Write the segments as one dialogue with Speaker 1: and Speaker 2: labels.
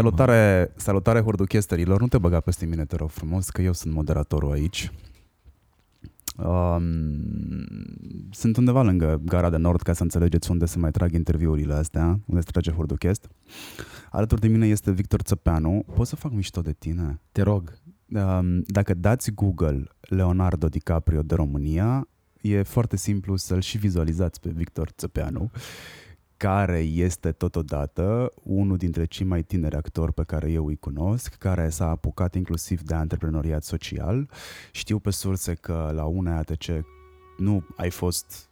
Speaker 1: Salutare, salutare hurduchesterilor, nu te băga peste mine, te rog frumos, că eu sunt moderatorul aici. Um, sunt undeva lângă gara de nord ca să înțelegeți unde se mai trag interviurile astea, unde se trage hurduchest. Alături de mine este Victor Țăpeanu. Pot să fac mișto de tine?
Speaker 2: Te rog.
Speaker 1: Um, dacă dați Google Leonardo DiCaprio de România, e foarte simplu să-l și vizualizați pe Victor Țăpeanu care este totodată unul dintre cei mai tineri actori pe care eu îi cunosc, care s-a apucat inclusiv de antreprenoriat social. Știu pe surse că la una ATC nu ai fost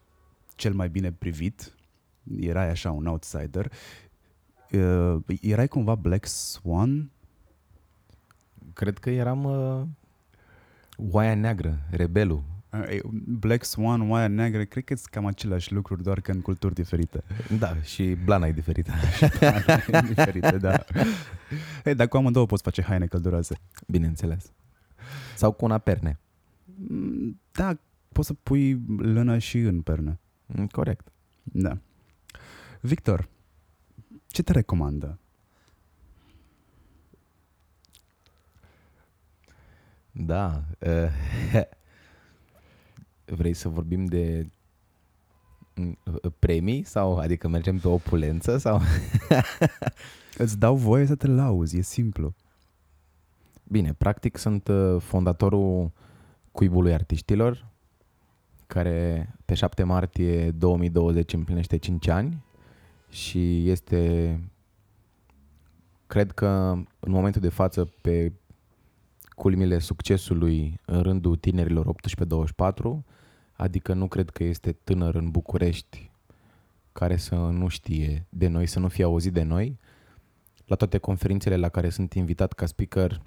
Speaker 1: cel mai bine privit, erai așa un outsider. Uh, erai cumva Black Swan?
Speaker 2: Cred că eram uh, oaia neagră, rebelul.
Speaker 1: Black Swan, Oaia Neagră, cred că sunt cam aceleași lucruri, doar că în culturi diferite.
Speaker 2: Da, și blana e diferită.
Speaker 1: e diferită, da. Hey, dar cu amândouă poți face haine călduroase.
Speaker 2: Bineînțeles. Sau cu una perne.
Speaker 1: Mm, da, poți să pui lână și în perne.
Speaker 2: Mm, corect.
Speaker 1: Da. Victor, ce te recomandă?
Speaker 2: Da. Uh, Vrei să vorbim de mm, premii sau adică mergem pe opulență sau
Speaker 1: Îți dau voie să te lauzi, e simplu.
Speaker 2: Bine, practic sunt uh, fondatorul Cuibului Artiștilor, care pe 7 martie 2020 împlinește 5 ani și este, cred că în momentul de față, pe culmile succesului în rândul tinerilor 18-24, Adică nu cred că este tânăr în București care să nu știe de noi, să nu fie auzit de noi. La toate conferințele la care sunt invitat ca speaker,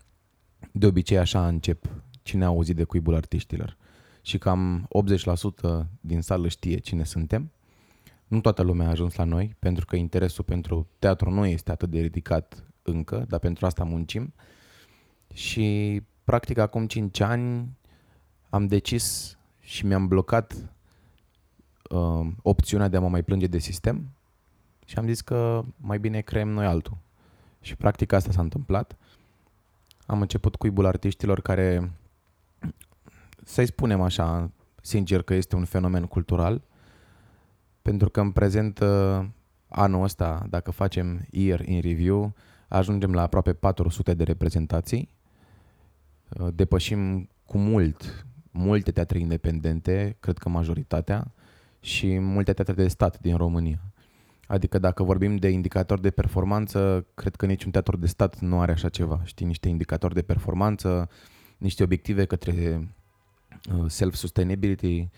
Speaker 2: de obicei așa încep cine a auzit de cuibul artiștilor. Și cam 80% din sală știe cine suntem. Nu toată lumea a ajuns la noi, pentru că interesul pentru teatru nu este atât de ridicat încă, dar pentru asta muncim. Și practic acum 5 ani am decis și mi-am blocat uh, opțiunea de a mă mai plânge de sistem și am zis că mai bine creăm noi altul. Și practic asta s-a întâmplat. Am început cuibul artiștilor care, să-i spunem așa, sincer că este un fenomen cultural, pentru că în prezent uh, anul ăsta, dacă facem year in review, ajungem la aproape 400 de reprezentații, uh, depășim cu mult multe teatre independente, cred că majoritatea, și multe teatre de stat din România. Adică dacă vorbim de indicatori de performanță, cred că niciun teatru de stat nu are așa ceva. Știi, niște indicatori de performanță, niște obiective către uh, self-sustainability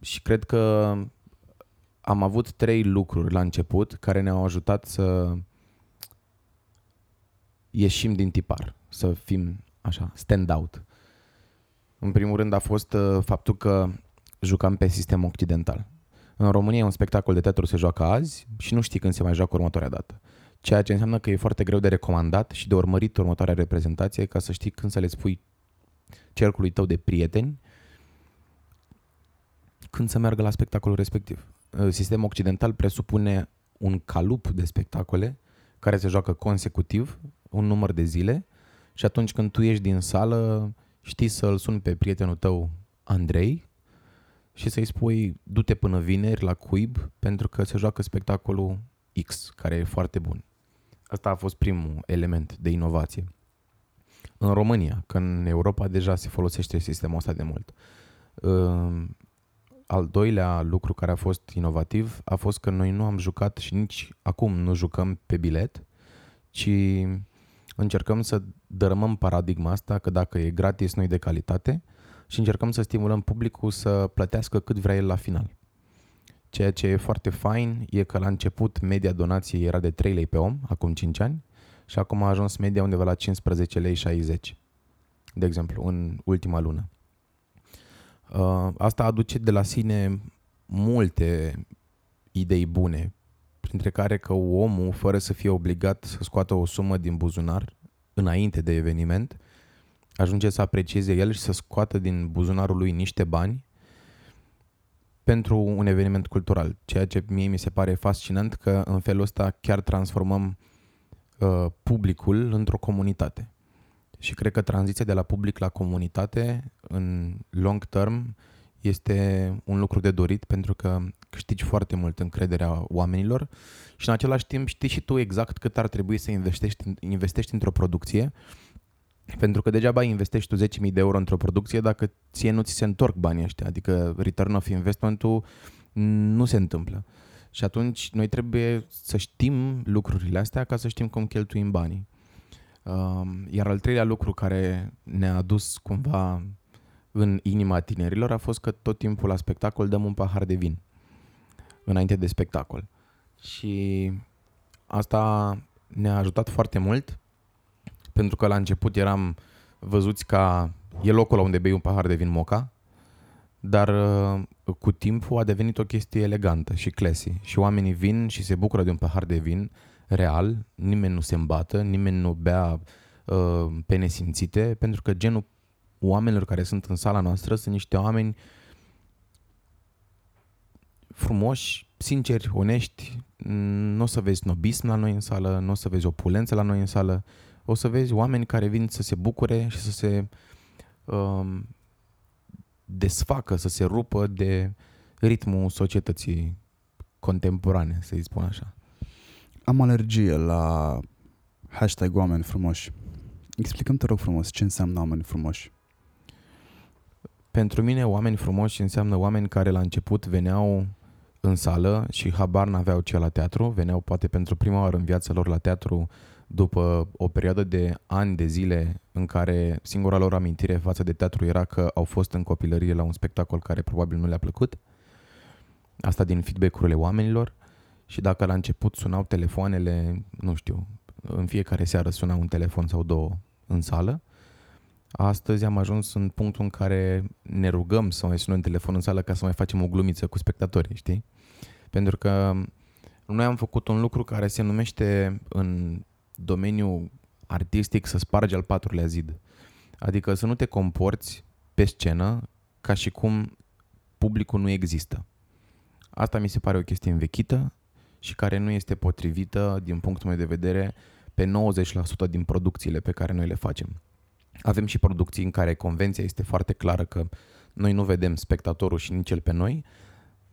Speaker 2: și cred că am avut trei lucruri la început care ne-au ajutat să ieșim din tipar, să fim așa, stand out. În primul rând a fost uh, faptul că jucam pe sistem occidental. În România un spectacol de teatru se joacă azi și nu știi când se mai joacă următoarea dată. Ceea ce înseamnă că e foarte greu de recomandat și de urmărit următoarea reprezentație ca să știi când să le spui cercului tău de prieteni când să meargă la spectacolul respectiv. Uh, sistemul occidental presupune un calup de spectacole care se joacă consecutiv, un număr de zile și atunci când tu ieși din sală, știi să-l suni pe prietenul tău Andrei și să-i spui du-te până vineri la cuib pentru că se joacă spectacolul X, care e foarte bun. Asta a fost primul element de inovație. În România, că în Europa deja se folosește sistemul ăsta de mult. Al doilea lucru care a fost inovativ a fost că noi nu am jucat și nici acum nu jucăm pe bilet, ci încercăm să dărâmăm paradigma asta că dacă e gratis, nu e de calitate și încercăm să stimulăm publicul să plătească cât vrea el la final. Ceea ce e foarte fain e că la început media donației era de 3 lei pe om, acum 5 ani, și acum a ajuns media undeva la 15 lei 60, de exemplu, în ultima lună. Uh, asta aduce de la sine multe idei bune, printre care că omul, fără să fie obligat să scoată o sumă din buzunar înainte de eveniment, ajunge să aprecieze el și să scoată din buzunarul lui niște bani pentru un eveniment cultural, ceea ce mie mi se pare fascinant că în felul ăsta chiar transformăm uh, publicul într-o comunitate. Și cred că tranziția de la public la comunitate în long term este un lucru de dorit pentru că câștigi foarte mult încrederea oamenilor și în același timp știi și tu exact cât ar trebui să investești, investești într-o producție pentru că degeaba investești tu 10.000 de euro într-o producție dacă ție nu ți se întorc banii ăștia, adică return of investment-ul nu se întâmplă. Și atunci noi trebuie să știm lucrurile astea ca să știm cum cheltuim banii. Um, iar al treilea lucru care ne-a adus cumva în inima tinerilor a fost că tot timpul la spectacol dăm un pahar de vin înainte de spectacol. Și asta ne-a ajutat foarte mult pentru că la început eram văzuți ca e locul la unde bei un pahar de vin moca, dar uh, cu timpul a devenit o chestie elegantă și classy și oamenii vin și se bucură de un pahar de vin real, nimeni nu se îmbată, nimeni nu bea uh, pe nesimțite, pentru că genul oamenilor care sunt în sala noastră sunt niște oameni frumoși, sinceri, onești, nu o să vezi snobism la noi în sală, nu o să vezi opulență la noi în sală, o să vezi oameni care vin să se bucure și să se um, desfacă, să se rupă de ritmul societății contemporane, să-i spun așa.
Speaker 1: Am alergie la hashtag oameni frumoși. Explicăm te rog frumos ce înseamnă oameni frumoși.
Speaker 2: Pentru mine oameni frumoși înseamnă oameni care la început veneau în sală și habar n-aveau ce la teatru, veneau poate pentru prima oară în viața lor la teatru după o perioadă de ani de zile în care singura lor amintire față de teatru era că au fost în copilărie la un spectacol care probabil nu le-a plăcut. Asta din feedback-urile oamenilor. Și dacă la început sunau telefoanele, nu știu, în fiecare seară suna un telefon sau două în sală, astăzi am ajuns în punctul în care ne rugăm să mai sunăm telefon în sală ca să mai facem o glumiță cu spectatorii, știi? Pentru că noi am făcut un lucru care se numește în domeniul artistic să spargi al patrulea zid. Adică să nu te comporți pe scenă ca și cum publicul nu există. Asta mi se pare o chestie învechită și care nu este potrivită din punctul meu de vedere pe 90% din producțiile pe care noi le facem. Avem și producții în care convenția este foarte clară că noi nu vedem spectatorul și nici el pe noi,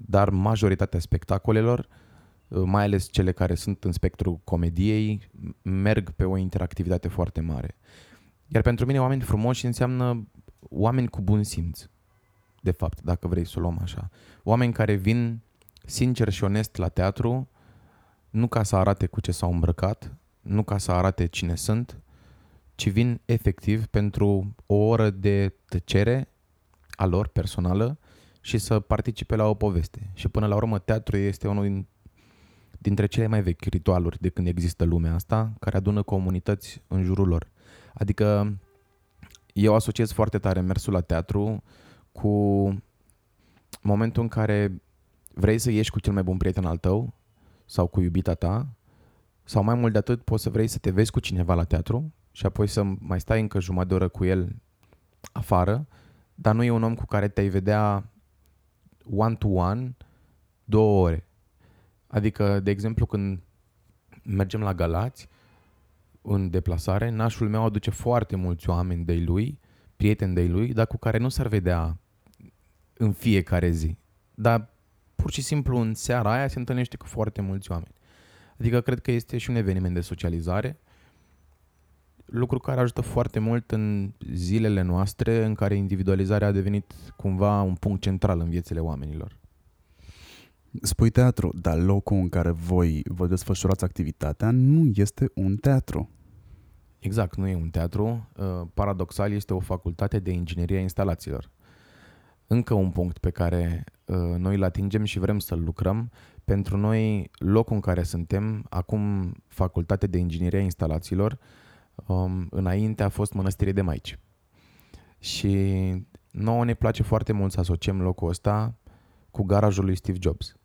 Speaker 2: dar majoritatea spectacolelor mai ales cele care sunt în spectrul comediei, merg pe o interactivitate foarte mare. Iar pentru mine oameni frumoși înseamnă oameni cu bun simț, de fapt, dacă vrei să o luăm așa. Oameni care vin sincer și onest la teatru, nu ca să arate cu ce s-au îmbrăcat, nu ca să arate cine sunt, ci vin efectiv pentru o oră de tăcere a lor personală și să participe la o poveste. Și până la urmă, teatru este unul din dintre cele mai vechi ritualuri de când există lumea asta, care adună comunități în jurul lor. Adică eu asociez foarte tare mersul la teatru cu momentul în care vrei să ieși cu cel mai bun prieten al tău sau cu iubita ta sau mai mult de atât poți să vrei să te vezi cu cineva la teatru și apoi să mai stai încă jumătate de oră cu el afară, dar nu e un om cu care te-ai vedea one-to-one două ore. Adică, de exemplu, când mergem la Galați, în deplasare, nașul meu aduce foarte mulți oameni de lui, prieteni de lui, dar cu care nu s-ar vedea în fiecare zi. Dar pur și simplu în seara aia se întâlnește cu foarte mulți oameni. Adică cred că este și un eveniment de socializare, lucru care ajută foarte mult în zilele noastre în care individualizarea a devenit cumva un punct central în viețile oamenilor.
Speaker 1: Spui teatru, dar locul în care voi vă desfășurați activitatea nu este un teatru.
Speaker 2: Exact, nu e un teatru. Uh, paradoxal, este o facultate de inginerie a instalațiilor. Încă un punct pe care uh, noi îl atingem și vrem să-l lucrăm. Pentru noi, locul în care suntem, acum facultate de inginerie a instalațiilor, um, înainte a fost mănăstire de maici. Și Nouă ne place foarte mult să asociem locul ăsta cu garajul lui Steve Jobs.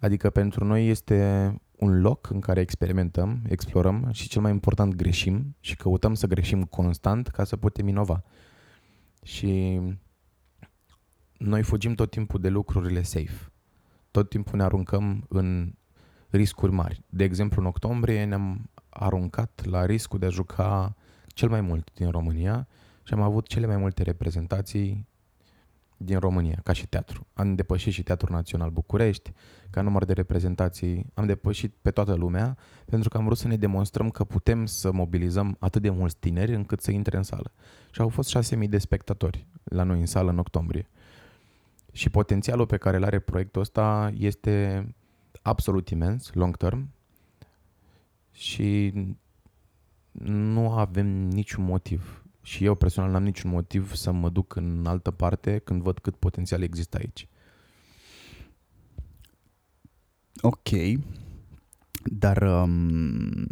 Speaker 2: Adică pentru noi este un loc în care experimentăm, explorăm și cel mai important greșim și căutăm să greșim constant ca să putem inova. Și noi fugim tot timpul de lucrurile safe. Tot timpul ne aruncăm în riscuri mari. De exemplu, în octombrie ne-am aruncat la riscul de a juca cel mai mult din România și am avut cele mai multe reprezentații din România, ca și teatru. Am depășit și Teatrul Național București, ca număr de reprezentații, am depășit pe toată lumea, pentru că am vrut să ne demonstrăm că putem să mobilizăm atât de mulți tineri încât să intre în sală. Și au fost 6.000 de spectatori la noi în sală în octombrie. Și potențialul pe care îl are proiectul ăsta este absolut imens, long term, și nu avem niciun motiv. Și eu personal n-am niciun motiv să mă duc în altă parte când văd cât potențial există aici.
Speaker 1: Ok, dar um,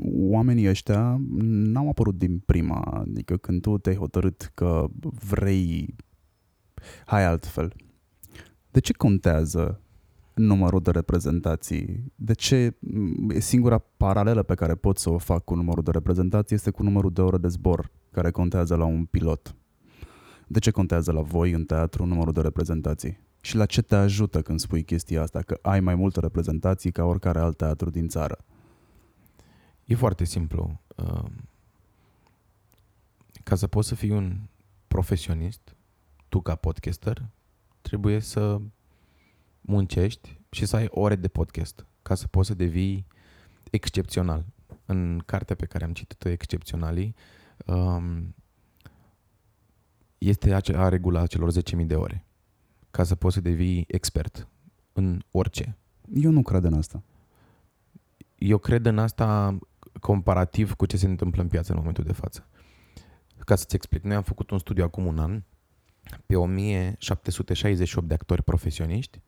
Speaker 1: oamenii ăștia n-au apărut din prima, adică când tu te-ai hotărât că vrei, hai altfel, de ce contează numărul de reprezentații? De ce e singura paralelă pe care pot să o fac cu numărul de reprezentații este cu numărul de ore de zbor care contează la un pilot? De ce contează la voi în teatru numărul de reprezentații? Și la ce te ajută când spui chestia asta, că ai mai multe reprezentații ca oricare alt teatru din țară?
Speaker 2: E foarte simplu. Um, ca să poți să fii un profesionist, tu ca podcaster, trebuie să muncești și să ai ore de podcast ca să poți să devii excepțional. În cartea pe care am citit-o, Excepționalii, um, este acea regula celor 10.000 de ore ca să poți să devii expert în orice.
Speaker 1: Eu nu cred în asta.
Speaker 2: Eu cred în asta comparativ cu ce se întâmplă în piață în momentul de față. Ca să-ți explic, noi am făcut un studiu acum un an pe 1768 de actori profesioniști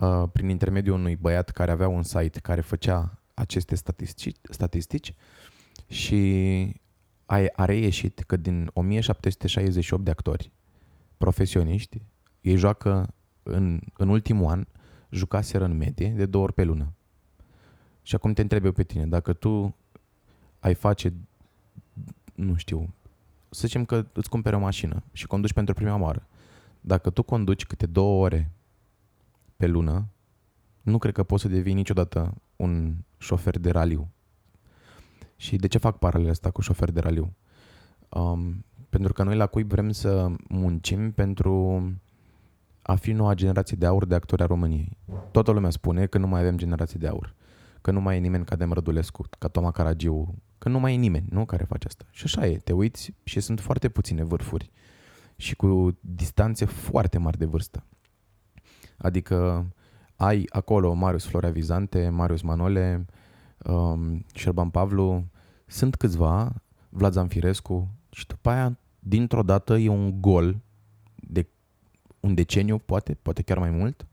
Speaker 2: uh, prin intermediul unui băiat care avea un site care făcea aceste statistici, statistici și a, a reieșit că din 1768 de actori profesioniști, ei joacă în, în ultimul an, jucaseră în medie de două ori pe lună. Și acum te întreb eu pe tine, dacă tu ai face, nu știu, să zicem că îți cumperi o mașină și conduci pentru prima oară. Dacă tu conduci câte două ore pe lună, nu cred că poți să devii niciodată un șofer de raliu. Și de ce fac paralele asta cu șofer de raliu? Um, pentru că noi la cui vrem să muncim pentru a fi noua generație de aur de actori a României. Toată lumea spune că nu mai avem generație de aur, că nu mai e nimeni ca Demar Rădulescu, ca Toma Caragiu, că nu mai e nimeni, nu, care face asta. Și așa e, te uiți și sunt foarte puține vârfuri și cu distanțe foarte mari de vârstă. Adică ai acolo Marius Florea Vizante, Marius Manole, um, Șerban Pavlu, sunt câțiva, Vlad Zanfirescu și după aia, dintr-o dată, e un gol de un deceniu, poate, poate chiar mai mult,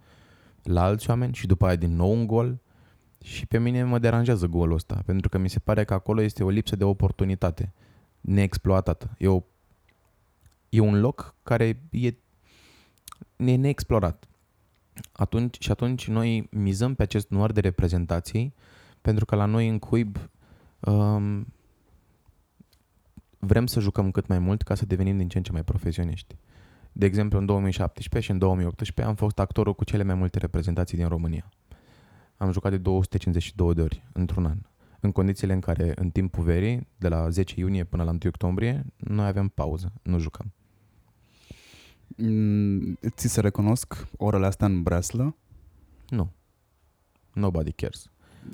Speaker 2: la alți oameni și după aia din nou un gol și pe mine mă deranjează golul ăsta, pentru că mi se pare că acolo este o lipsă de oportunitate neexploatată. E, o, e un loc care e, e neexplorat. Atunci, și atunci noi mizăm pe acest număr de reprezentații pentru că la noi în cuib um, vrem să jucăm cât mai mult ca să devenim din ce în ce mai profesioniști. De exemplu, în 2017 și în 2018 am fost actorul cu cele mai multe reprezentații din România. Am jucat de 252 de ori într-un an. În condițiile în care, în timpul verii, de la 10 iunie până la 1 octombrie, noi aveam pauză, nu jucam.
Speaker 1: Mm, ți se recunosc orele astea în breslă?
Speaker 2: Nu. Nobody cares.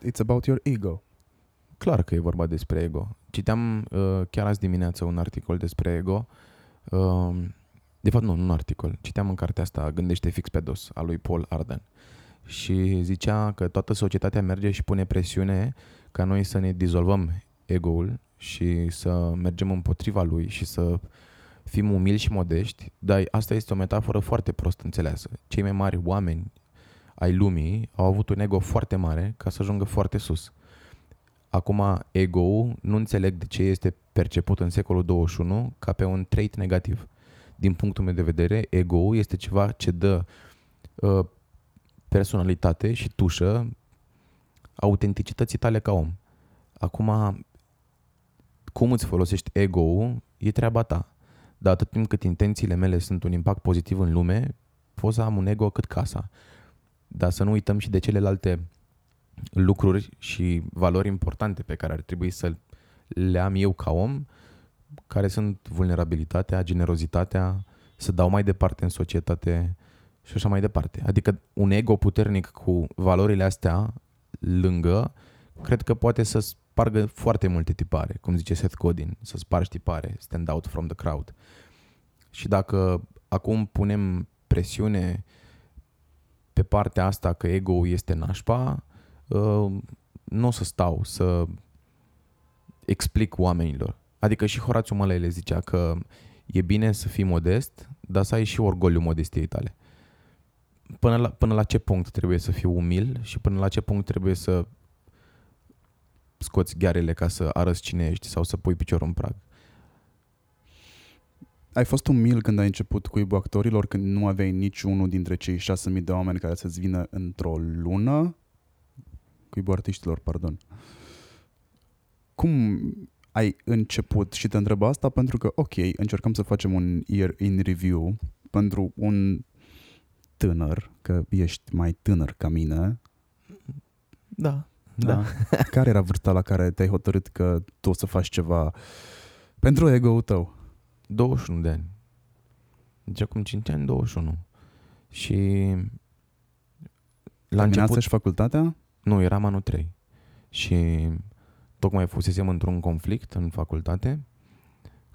Speaker 1: It's about your ego.
Speaker 2: Clar că e vorba despre ego. Citeam uh, chiar azi dimineață un articol despre ego. Uh, de fapt, nu, un articol. Citeam în cartea asta Gândește fix pe dos, a lui Paul Arden. Și zicea că toată societatea merge și pune presiune ca noi să ne dizolvăm ego-ul și să mergem împotriva lui și să fim umili și modești, dar asta este o metaforă foarte prost înțeleasă. Cei mai mari oameni ai lumii au avut un ego foarte mare ca să ajungă foarte sus. Acum, ego-ul nu înțeleg de ce este perceput în secolul 21 ca pe un trait negativ. din punctul meu de vedere, ego este ceva ce dă uh, personalitate și tușă autenticității tale ca om. Acum, cum îți folosești ego-ul e treaba ta. Dar atât timp cât intențiile mele sunt un impact pozitiv în lume, pot să am un ego cât casa. Dar să nu uităm și de celelalte lucruri și valori importante pe care ar trebui să le am eu ca om, care sunt vulnerabilitatea, generozitatea, să dau mai departe în societate și așa mai departe. Adică un ego puternic cu valorile astea lângă, cred că poate să spargă foarte multe tipare, cum zice Seth Godin, să spargi tipare, stand out from the crowd. Și dacă acum punem presiune pe partea asta că ego este nașpa, uh, nu o să stau să explic oamenilor. Adică și Horațiu Mălăile zicea că e bine să fii modest, dar să ai și orgoliu modestiei tale. Până la, până la ce punct trebuie să fii umil și până la ce punct trebuie să scoți ghearele ca să arăți cine ești sau să pui piciorul în prag.
Speaker 1: Ai fost umil când ai început cu actorilor, când nu aveai niciunul dintre cei 6.000 de oameni care să-ți vină într-o lună? Cuibul artiștilor, pardon. Cum ai început și te întreb asta pentru că, ok, încercăm să facem un year in review pentru un tânăr, că ești mai tânăr ca mine.
Speaker 2: Da.
Speaker 1: Da. da. care era vârsta la care te-ai hotărât că tu o să faci ceva pentru ego-ul tău?
Speaker 2: 21 de ani. Deci acum 5 ani, 21. Și
Speaker 1: la început... și facultatea?
Speaker 2: Nu, eram anul 3. Și tocmai fusesem într-un conflict în facultate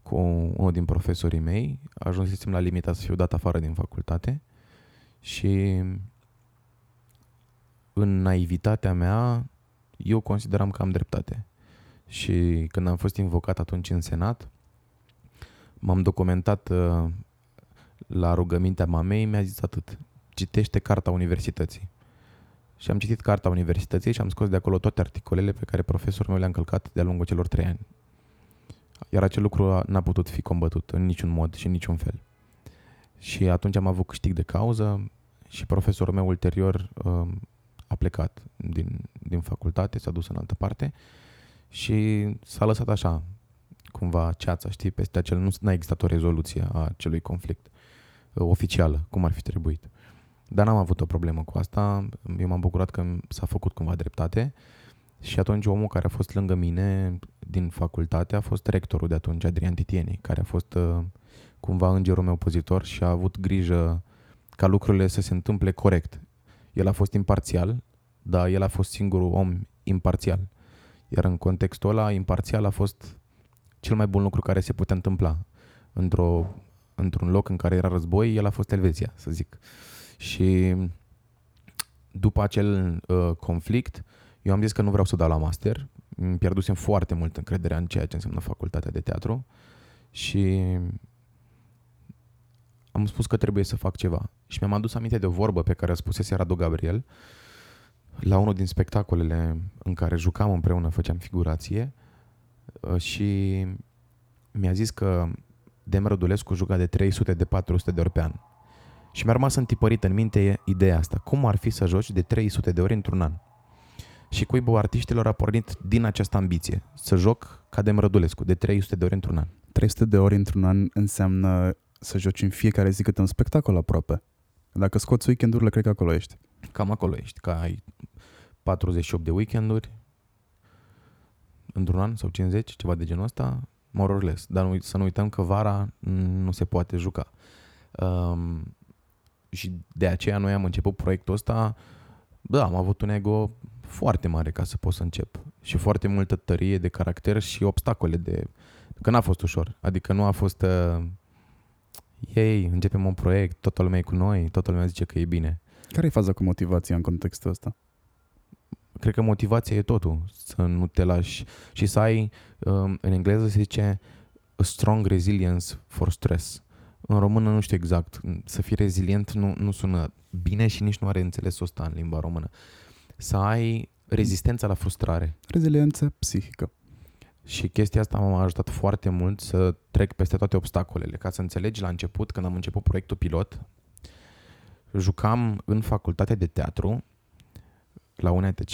Speaker 2: cu unul din profesorii mei. Ajunsesem la limita să fiu dat afară din facultate și în naivitatea mea eu consideram că am dreptate. Și când am fost invocat atunci în Senat, m-am documentat uh, la rugămintea mamei, mi-a zis atât. Citește carta universității. Și am citit carta universității și am scos de acolo toate articolele pe care profesorul meu le-a încălcat de-a lungul celor trei ani. Iar acel lucru n-a putut fi combătut în niciun mod și în niciun fel. Și atunci am avut câștig de cauză și profesorul meu ulterior uh, a plecat din, din facultate, s-a dus în altă parte și s-a lăsat așa, cumva ceața, știi, peste acel, nu a existat o rezoluție a acelui conflict uh, oficială, cum ar fi trebuit. Dar n-am avut o problemă cu asta, eu m-am bucurat că s-a făcut cumva dreptate și atunci omul care a fost lângă mine din facultate a fost rectorul de atunci, Adrian Titieni, care a fost uh, cumva îngerul meu pozitor și a avut grijă ca lucrurile să se întâmple corect. El a fost imparțial, dar el a fost singurul om imparțial. Iar în contextul ăla, imparțial a fost cel mai bun lucru care se putea întâmpla. Într-o, într-un loc în care era război, el a fost Elveția, să zic. Și după acel uh, conflict, eu am zis că nu vreau să dau la master. Îmi pierdusem foarte mult încrederea în ceea ce înseamnă facultatea de teatru și am spus că trebuie să fac ceva. Și mi-am adus aminte de o vorbă pe care a spusese Radu Gabriel la unul din spectacolele în care jucam împreună, făceam figurație uh, și mi-a zis că Dem Rădulescu juca de 300 de 400 de ori pe an. Și mi-a rămas întipărit în minte ideea asta. Cum ar fi să joci de 300 de ori într-un an? Și cuibul artiștilor a pornit din această ambiție. Să joc ca Dem Rădulescu, de 300 de ori într-un an.
Speaker 1: 300 de ori într-un an înseamnă să joci în fiecare zi câte un spectacol aproape. Dacă scoți weekendurile, cred că acolo ești.
Speaker 2: Cam acolo ești, că ai 48 de weekenduri într-un an sau 50, ceva de genul ăsta, more or less. Dar nu, să nu uităm că vara nu se poate juca. Um, și de aceea noi am început proiectul ăsta, da, am avut un ego foarte mare ca să pot să încep și foarte multă tărie de caracter și obstacole de... Că n-a fost ușor, adică nu a fost uh, ei, începem un proiect, toată lumea e cu noi, toată lumea zice că e bine.
Speaker 1: Care e faza cu motivația în contextul ăsta?
Speaker 2: Cred că motivația e totul, să nu te lași și să ai, um, în engleză se zice a strong resilience for stress. În română nu știu exact, să fii rezilient nu, nu sună bine și nici nu are înțelesul ăsta în limba română. Să ai rezistența la frustrare.
Speaker 1: Reziliență psihică.
Speaker 2: Și chestia asta m-a ajutat foarte mult să trec peste toate obstacolele. Ca să înțelegi, la început, când am început proiectul pilot, jucam în facultate de teatru la UNTC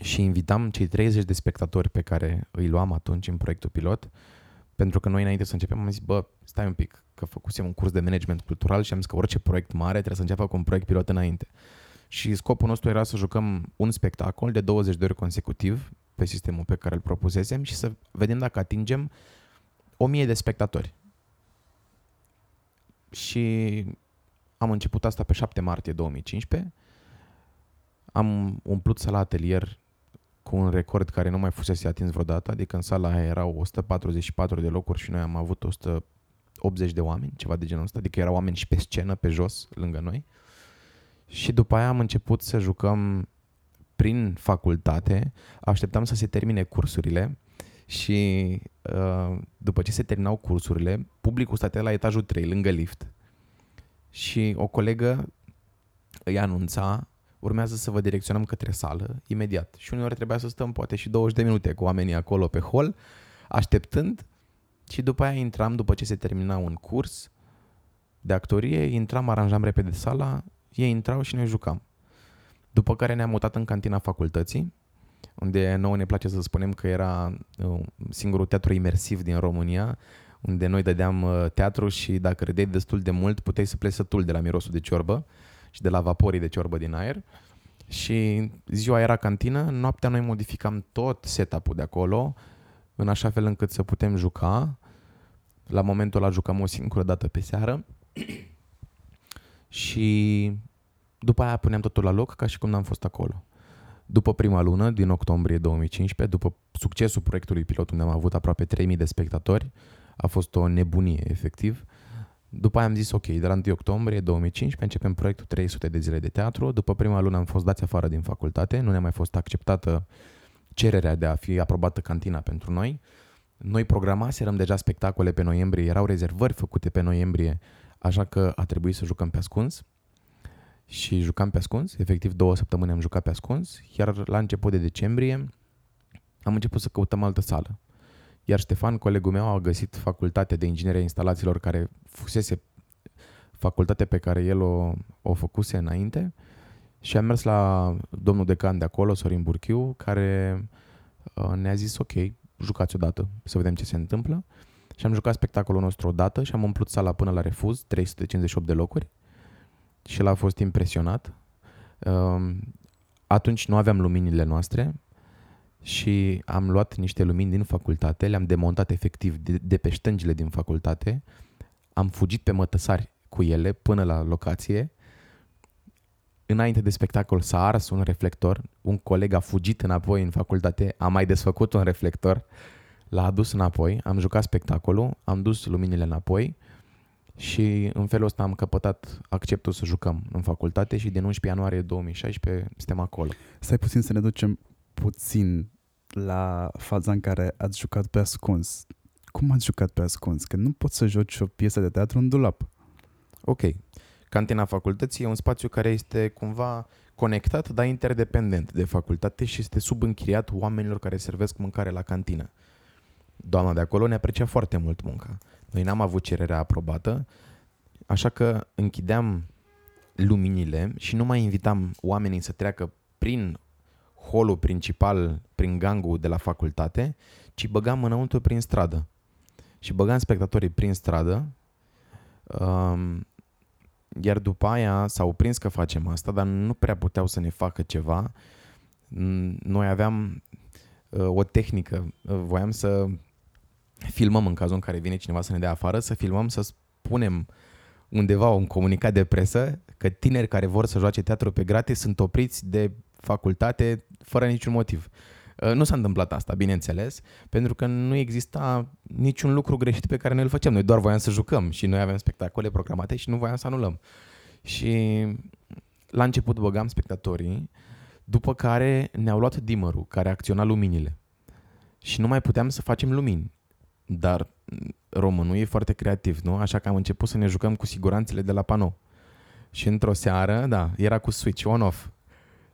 Speaker 2: și invitam cei 30 de spectatori pe care îi luam atunci în proiectul pilot, pentru că noi înainte să începem am zis, bă, stai un pic, că făcusem un curs de management cultural și am zis că orice proiect mare trebuie să înceapă cu un proiect pilot înainte. Și scopul nostru era să jucăm un spectacol de 20 de ori consecutiv pe sistemul pe care îl propusesem și să vedem dacă atingem 1000 de spectatori. Și am început asta pe 7 martie 2015. Am umplut sala atelier cu un record care nu mai fusese atins vreodată, adică în sala aia erau 144 de locuri și noi am avut 180 de oameni, ceva de genul ăsta, adică erau oameni și pe scenă, pe jos, lângă noi. Și după aia am început să jucăm prin facultate, așteptam să se termine cursurile și uh, după ce se terminau cursurile, publicul stătea la etajul 3, lângă lift. Și o colegă îi anunța, urmează să vă direcționăm către sală imediat. Și uneori trebuia să stăm poate și 20 de minute cu oamenii acolo pe hol, așteptând și după aia intram, după ce se termina un curs de actorie, intram, aranjam repede sala, ei intrau și noi jucam. După care ne-am mutat în cantina facultății, unde nouă ne place să spunem că era uh, singurul teatru imersiv din România, unde noi dădeam uh, teatru și dacă râdeai destul de mult, puteai să pleci sătul de la mirosul de ciorbă și de la vaporii de ciorbă din aer. Și ziua era cantină, noaptea noi modificam tot setup-ul de acolo, în așa fel încât să putem juca. La momentul ăla jucam o singură dată pe seară și după aia puneam totul la loc ca și cum n-am fost acolo. După prima lună, din octombrie 2015, după succesul proiectului pilot unde am avut aproape 3000 de spectatori, a fost o nebunie efectiv, după aia am zis ok, de la 1 octombrie 2015 începem proiectul 300 de zile de teatru. După prima lună am fost dați afară din facultate, nu ne-a mai fost acceptată cererea de a fi aprobată cantina pentru noi. Noi programaserăm deja spectacole pe noiembrie, erau rezervări făcute pe noiembrie, așa că a trebuit să jucăm pe ascuns și jucam pe ascuns, efectiv două săptămâni am jucat pe ascuns, iar la început de decembrie am început să căutăm altă sală. Iar Ștefan, colegul meu, a găsit facultatea de inginerie instalațiilor care fusese facultatea pe care el o, o făcuse înainte și am mers la domnul decan de acolo, Sorin Burchiu, care uh, ne-a zis ok, jucați odată să vedem ce se întâmplă. Și am jucat spectacolul nostru odată și am umplut sala până la refuz, 358 de locuri și el a fost impresionat. Um, atunci nu aveam luminile noastre și am luat niște lumini din facultate, le-am demontat efectiv de, de pe ștângile din facultate, am fugit pe mătăsari cu ele până la locație. Înainte de spectacol s-a ars un reflector, un coleg a fugit înapoi în facultate, a mai desfăcut un reflector, l-a adus înapoi, am jucat spectacolul, am dus luminile înapoi și în felul ăsta am căpătat acceptul să jucăm în facultate și din 11 ianuarie 2016 suntem acolo.
Speaker 1: Stai puțin să ne ducem puțin la faza în care ați jucat pe ascuns. Cum ați jucat pe ascuns? Că nu poți să joci o piesă de teatru în dulap.
Speaker 2: Ok. Cantina facultății e un spațiu care este cumva conectat, dar interdependent de facultate și este subînchiriat oamenilor care servesc mâncare la cantină. Doamna de acolo ne aprecia foarte mult munca. Noi n-am avut cererea aprobată, așa că închideam luminile și nu mai invitam oamenii să treacă prin holul principal, prin gangul de la facultate, ci băgam înăuntru prin stradă. Și băgam spectatorii prin stradă, um, iar după aia s-au prins că facem asta, dar nu prea puteau să ne facă ceva. Noi aveam uh, o tehnică, uh, voiam să filmăm în cazul în care vine cineva să ne dea afară, să filmăm, să spunem undeva un comunicat de presă că tineri care vor să joace teatru pe gratis sunt opriți de facultate fără niciun motiv. Uh, nu s-a întâmplat asta, bineînțeles, pentru că nu exista niciun lucru greșit pe care noi îl făceam. Noi doar voiam să jucăm și noi aveam spectacole programate și nu voiam să anulăm. Și la început băgam spectatorii, după care ne-au luat dimărul care acționa luminile. Și nu mai puteam să facem lumini. Dar românul e foarte creativ, nu? Așa că am început să ne jucăm cu siguranțele de la panou. Și într-o seară, da, era cu switch on-off.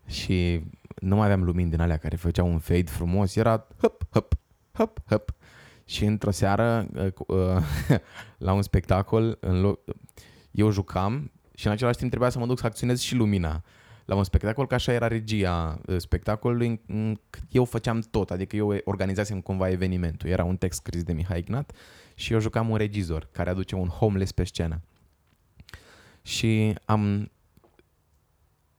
Speaker 2: Și nu mai aveam lumini din alea care făceau un fade frumos, era hop, hop, hop, hop. Și într-o seară, uh, uh, la un spectacol, în loc, eu jucam și în același timp trebuia să mă duc să acționez și lumina la un spectacol, că așa era regia uh, spectacolului, eu făceam tot, adică eu organizasem cumva evenimentul. Era un text scris de Mihai Ignat și eu jucam un regizor care aduce un homeless pe scenă. Și am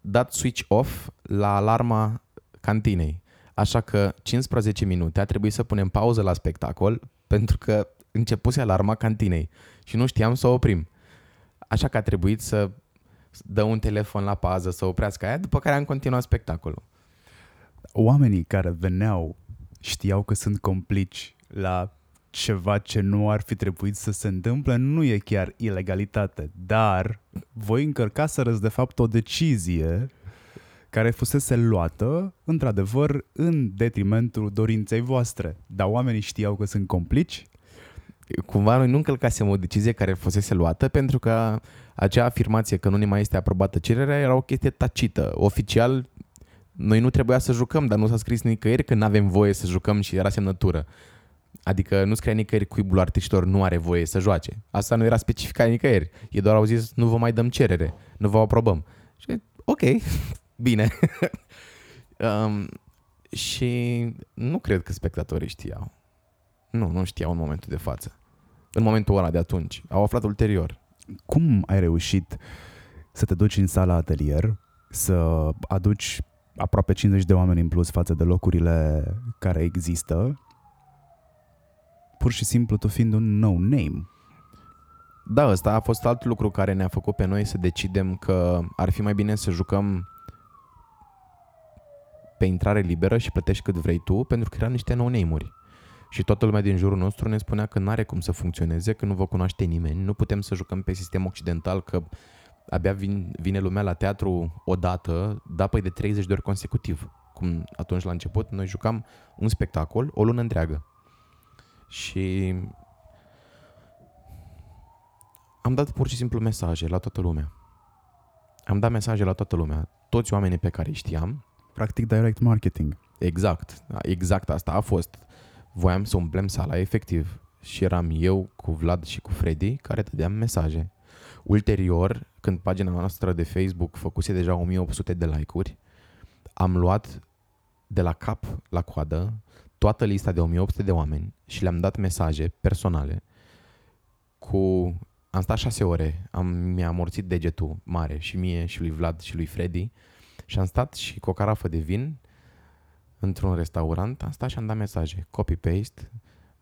Speaker 2: dat switch off la alarma cantinei. Așa că 15 minute a trebuit să punem pauză la spectacol pentru că începuse alarma cantinei și nu știam să o oprim. Așa că a trebuit să dă un telefon la pază să oprească aia, după care am continuat spectacolul.
Speaker 1: Oamenii care veneau știau că sunt complici la ceva ce nu ar fi trebuit să se întâmple, nu e chiar ilegalitate, dar voi încărcaserăți de fapt o decizie care fusese luată, într-adevăr, în detrimentul dorinței voastre. Dar oamenii știau că sunt complici?
Speaker 2: Cumva noi nu încălcasem o decizie care fusese luată pentru că acea afirmație că nu ne mai este aprobată cererea era o chestie tacită. Oficial, noi nu trebuia să jucăm, dar nu s-a scris nicăieri că nu avem voie să jucăm și era semnătură. Adică nu scria nicăieri cuibul artiștilor nu are voie să joace. Asta nu era specificat nicăieri. E doar au zis nu vă mai dăm cerere, nu vă aprobăm. Și ok, bine. um, și nu cred că spectatorii știau. Nu, nu știau în momentul de față. În momentul ăla de atunci. Au aflat ulterior.
Speaker 1: Cum ai reușit să te duci în sala atelier, să aduci aproape 50 de oameni în plus față de locurile care există, pur și simplu tu fiind un no-name?
Speaker 2: Da, ăsta a fost alt lucru care ne-a făcut pe noi să decidem că ar fi mai bine să jucăm pe intrare liberă și plătești cât vrei tu, pentru că eram niște no-name-uri. Și toată lumea din jurul nostru ne spunea că nu are cum să funcționeze, că nu vă cunoaște nimeni, nu putem să jucăm pe sistem occidental, că abia vin, vine lumea la teatru o dată, da păi de 30 de ori consecutiv. Cum atunci la început, noi jucam un spectacol o lună întreagă. Și am dat pur și simplu mesaje la toată lumea. Am dat mesaje la toată lumea. Toți oamenii pe care îi știam.
Speaker 1: Practic direct marketing.
Speaker 2: Exact. Exact asta a fost voiam să umplem sala efectiv și eram eu cu Vlad și cu Freddy care dădeam mesaje. Ulterior, când pagina noastră de Facebook făcuse deja 1800 de like-uri, am luat de la cap la coadă toată lista de 1800 de oameni și le-am dat mesaje personale cu... Am stat șase ore, am, mi-a amorțit degetul mare și mie și lui Vlad și lui Freddy și am stat și cu o carafă de vin într-un restaurant, am stat și am dat mesaje, copy-paste,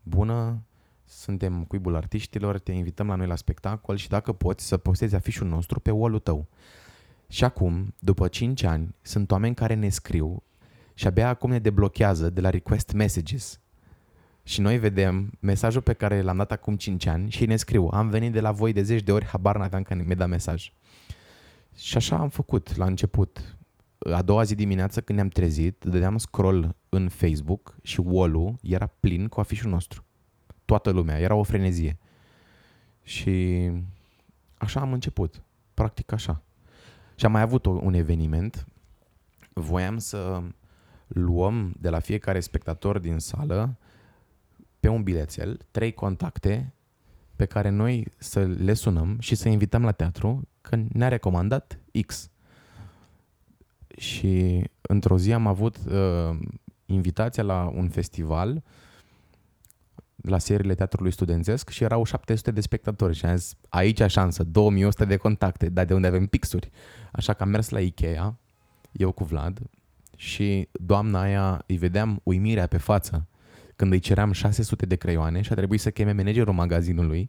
Speaker 2: bună, suntem cuibul artiștilor, te invităm la noi la spectacol și dacă poți să postezi afișul nostru pe wall tău. Și acum, după 5 ani, sunt oameni care ne scriu și abia acum ne deblochează de la request messages. Și noi vedem mesajul pe care l-am dat acum 5 ani și ne scriu, am venit de la voi de zeci de ori, habar n-aveam că mi-a dat mesaj. Și așa am făcut la început a doua zi dimineață când ne-am trezit, dădeam scroll în Facebook și wall era plin cu afișul nostru. Toată lumea, era o frenezie. Și așa am început, practic așa. Și am mai avut un eveniment, voiam să luăm de la fiecare spectator din sală pe un bilețel trei contacte pe care noi să le sunăm și să invităm la teatru că ne-a recomandat X și într-o zi am avut uh, invitația la un festival la seriile teatrului studențesc și erau 700 de spectatori și am zis, aici a șansă, 2100 de contacte, dar de unde avem pixuri? Așa că am mers la Ikea, eu cu Vlad, și doamna aia îi vedeam uimirea pe față când îi ceream 600 de creioane și a trebuit să cheme managerul magazinului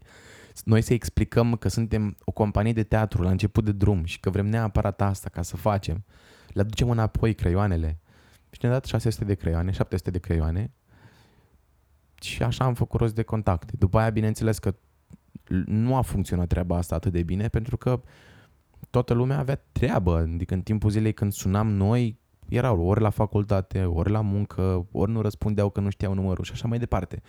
Speaker 2: noi să explicăm că suntem o companie de teatru la început de drum și că vrem neapărat asta ca să facem le aducem înapoi creioanele. Și ne-a dat 600 de creioane, 700 de creioane și așa am făcut rost de contacte. După aia, bineînțeles că nu a funcționat treaba asta atât de bine pentru că toată lumea avea treabă. Adică în timpul zilei când sunam noi, erau ori la facultate, ori la muncă, ori nu răspundeau că nu știau numărul și așa mai departe.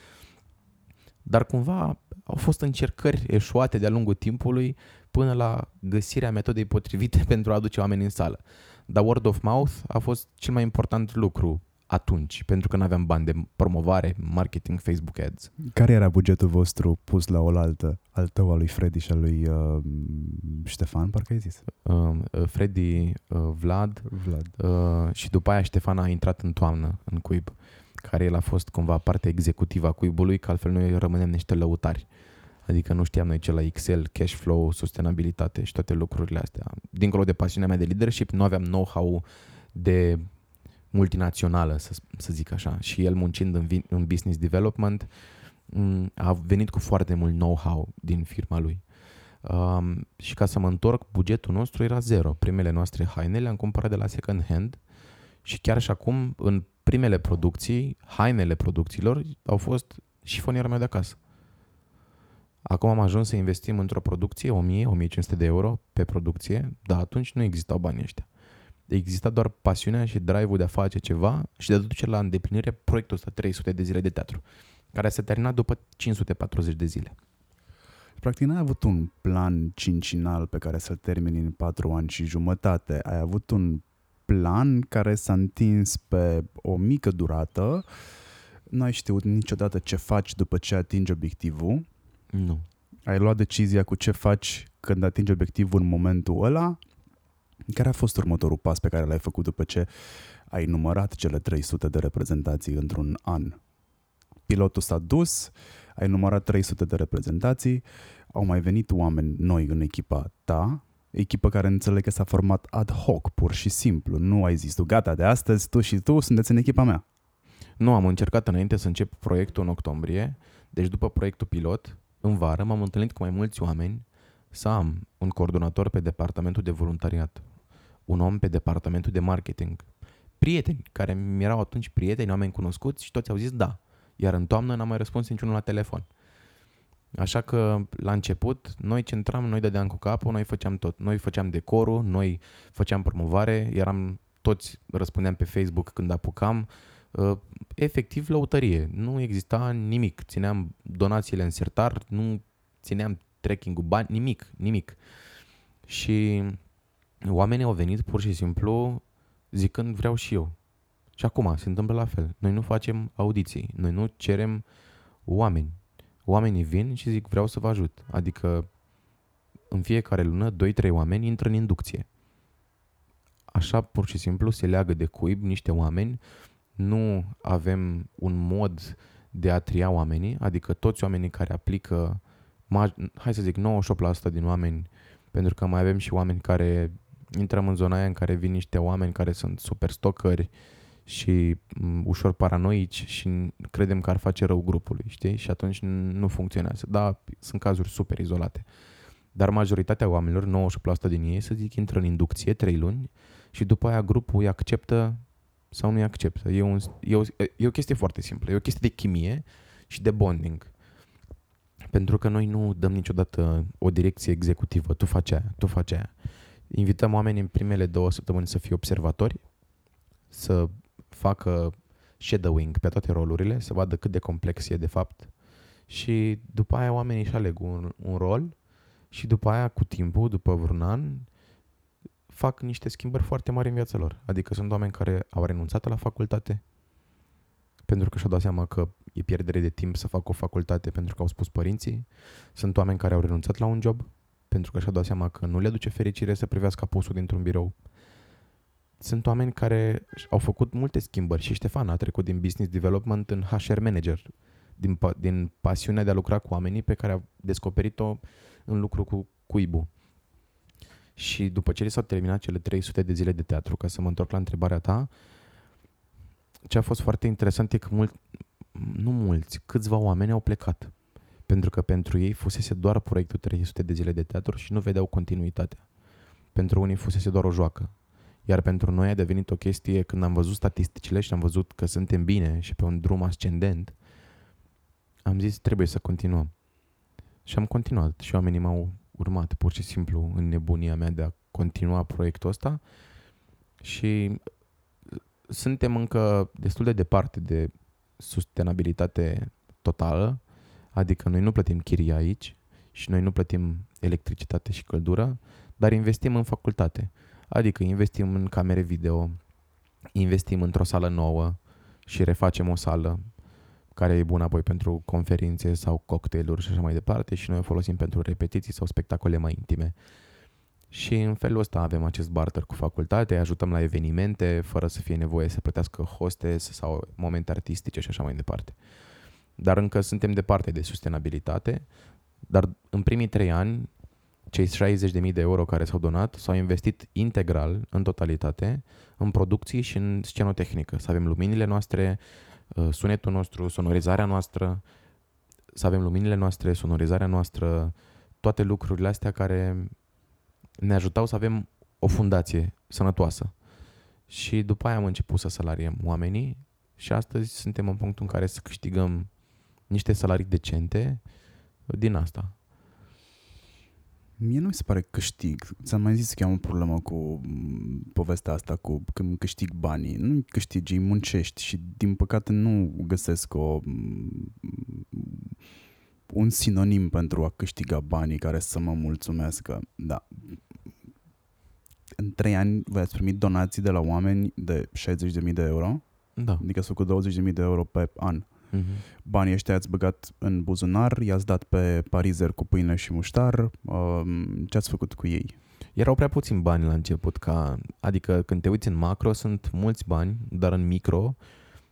Speaker 2: Dar cumva au fost încercări eșuate de-a lungul timpului până la găsirea metodei potrivite pentru a aduce oameni în sală. Dar word of mouth a fost cel mai important lucru. atunci, pentru că nu aveam bani de promovare, marketing, Facebook Ads.
Speaker 1: Care era bugetul vostru pus la oaltă, al tău, al lui Freddy și al lui uh, Ștefan, parcă ai zis?
Speaker 2: Uh, uh, Freddy, uh, Vlad,
Speaker 1: Vlad.
Speaker 2: uh, și după aia Ștefan a intrat în toamnă în cuib, care el a fost cumva parte executivă a cuibului, că altfel noi rămânem niște lăutari. Adică nu știam noi ce la Excel, cash flow, sustenabilitate și toate lucrurile astea. Dincolo de pasiunea mea de leadership, nu aveam know-how de multinațională, să, să zic așa. Și el muncind în, vi- în business development m, a venit cu foarte mult know-how din firma lui. Um, și ca să mă întorc, bugetul nostru era zero. Primele noastre haine le-am cumpărat de la second hand și chiar și acum, în primele producții, hainele producțiilor au fost șifonierul meu de acasă. Acum am ajuns să investim într-o producție 1000-1500 de euro pe producție, dar atunci nu existau banii ăștia. Exista doar pasiunea și drive-ul de a face ceva și de a duce la îndeplinire proiectul ăsta 300 de zile de teatru, care s-a terminat după 540 de zile.
Speaker 1: Practic n-ai avut un plan cincinal pe care să-l termini în patru ani și jumătate. Ai avut un plan care s-a întins pe o mică durată. Nu ai știut niciodată ce faci după ce atingi obiectivul.
Speaker 2: Nu.
Speaker 1: Ai luat decizia cu ce faci când atingi obiectivul în momentul ăla. Care a fost următorul pas pe care l-ai făcut după ce ai numărat cele 300 de reprezentații într-un an? Pilotul s-a dus, ai numărat 300 de reprezentații, au mai venit oameni noi în echipa ta, echipă care înțeleg că s-a format ad hoc, pur și simplu. Nu ai zis tu, gata, de astăzi tu și tu sunteți în echipa mea.
Speaker 2: Nu, am încercat înainte să încep proiectul în octombrie, deci după proiectul pilot, în vară m-am întâlnit cu mai mulți oameni să am un coordonator pe departamentul de voluntariat, un om pe departamentul de marketing, prieteni care mi erau atunci prieteni, oameni cunoscuți și toți au zis da. Iar în toamnă n-am mai răspuns niciunul la telefon. Așa că la început noi centram, noi dădeam cu capul, noi făceam tot. Noi făceam decorul, noi făceam promovare, eram toți răspundeam pe Facebook când apucam. Uh, Efectiv lăutărie, nu exista nimic. Țineam donațiile în sertar, nu țineam tracking-ul bani, nimic, nimic. Și oamenii au venit pur și simplu zicând vreau și eu. Și acum se întâmplă la fel. Noi nu facem audiții, noi nu cerem oameni. Oamenii vin și zic vreau să vă ajut. Adică în fiecare lună 2-3 oameni intră în inducție. Așa pur și simplu se leagă de cuib niște oameni. Nu avem un mod de a tria oamenii, adică toți oamenii care aplică, hai să zic 98% din oameni, pentru că mai avem și oameni care intrăm în zona aia în care vin niște oameni care sunt super stocări și m, ușor paranoici și credem că ar face rău grupului, știi? Și atunci nu funcționează. Da, sunt cazuri super izolate. Dar majoritatea oamenilor, 98% din ei, să zic, intră în inducție 3 luni și după aia grupul îi acceptă sau nu îi acceptă. E, un, e, o, e o chestie foarte simplă. E o chestie de chimie și de bonding. Pentru că noi nu dăm niciodată o direcție executivă. Tu faci aia, tu faci aia. Invităm oamenii în primele două săptămâni să fie observatori, să facă shadowing pe toate rolurile, să vadă cât de complex e de fapt și după aia oamenii își aleg un, un rol și după aia cu timpul, după vreun an, fac niște schimbări foarte mari în viața lor. Adică sunt oameni care au renunțat la facultate pentru că și-au dat seama că e pierdere de timp să facă o facultate pentru că au spus părinții. Sunt oameni care au renunțat la un job pentru că și-au dat seama că nu le aduce fericire să privească apusul dintr-un birou. Sunt oameni care au făcut multe schimbări și Ștefan a trecut din business development în HR manager, din, din pasiunea de a lucra cu oamenii pe care a descoperit-o în lucru cu cuibu. Și după ce li s-au terminat cele 300 de zile de teatru, ca să mă întorc la întrebarea ta, ce a fost foarte interesant e că mult, nu mulți, câțiva oameni au plecat. Pentru că pentru ei fusese doar proiectul 300 de zile de teatru și nu vedeau continuitatea. Pentru unii fusese doar o joacă. Iar pentru noi a devenit o chestie când am văzut statisticile și am văzut că suntem bine și pe un drum ascendent, am zis trebuie să continuăm. Și am continuat și oamenii m-au urmat pur și simplu în nebunia mea de a continua proiectul ăsta și suntem încă destul de departe de sustenabilitate totală, adică noi nu plătim chirie aici și noi nu plătim electricitate și căldură, dar investim în facultate. Adică investim în camere video, investim într-o sală nouă, și refacem o sală care e bună apoi pentru conferințe sau cocktailuri și așa mai departe și noi o folosim pentru repetiții sau spectacole mai intime. Și în felul ăsta avem acest barter cu facultatea, ajutăm la evenimente fără să fie nevoie să plătească hostes sau momente artistice și așa mai departe. Dar încă suntem departe de sustenabilitate, dar în primii trei ani cei 60.000 de euro care s-au donat s-au investit integral, în totalitate, în producții și în scenotehnică. Să avem luminile noastre, uh, sunetul nostru, sonorizarea noastră, să avem luminile noastre, sonorizarea noastră, toate lucrurile astea care ne ajutau să avem o fundație sănătoasă. Și după aia am început să salariem oamenii și astăzi suntem în punctul în care să câștigăm niște salarii decente din asta.
Speaker 1: Mie nu mi se pare că câștig. Ți-am mai zis că am o problemă cu mm, povestea asta cu când câștig banii. Nu câștigi, îi muncești și din păcate nu găsesc o, mm, un sinonim pentru a câștiga banii care să mă mulțumească. Da. În trei ani voi ați primit donații de la oameni de 60.000 de euro?
Speaker 2: Da.
Speaker 1: Adică s-au făcut 20.000 de euro pe an.
Speaker 2: Uh-huh.
Speaker 1: Banii ăștia ați băgat în buzunar, i-ați dat pe parizer cu pâine și muștar. Um, ce ați făcut cu ei?
Speaker 2: Erau prea puțini bani la început, ca, adică când te uiți în macro sunt mulți bani, dar în micro,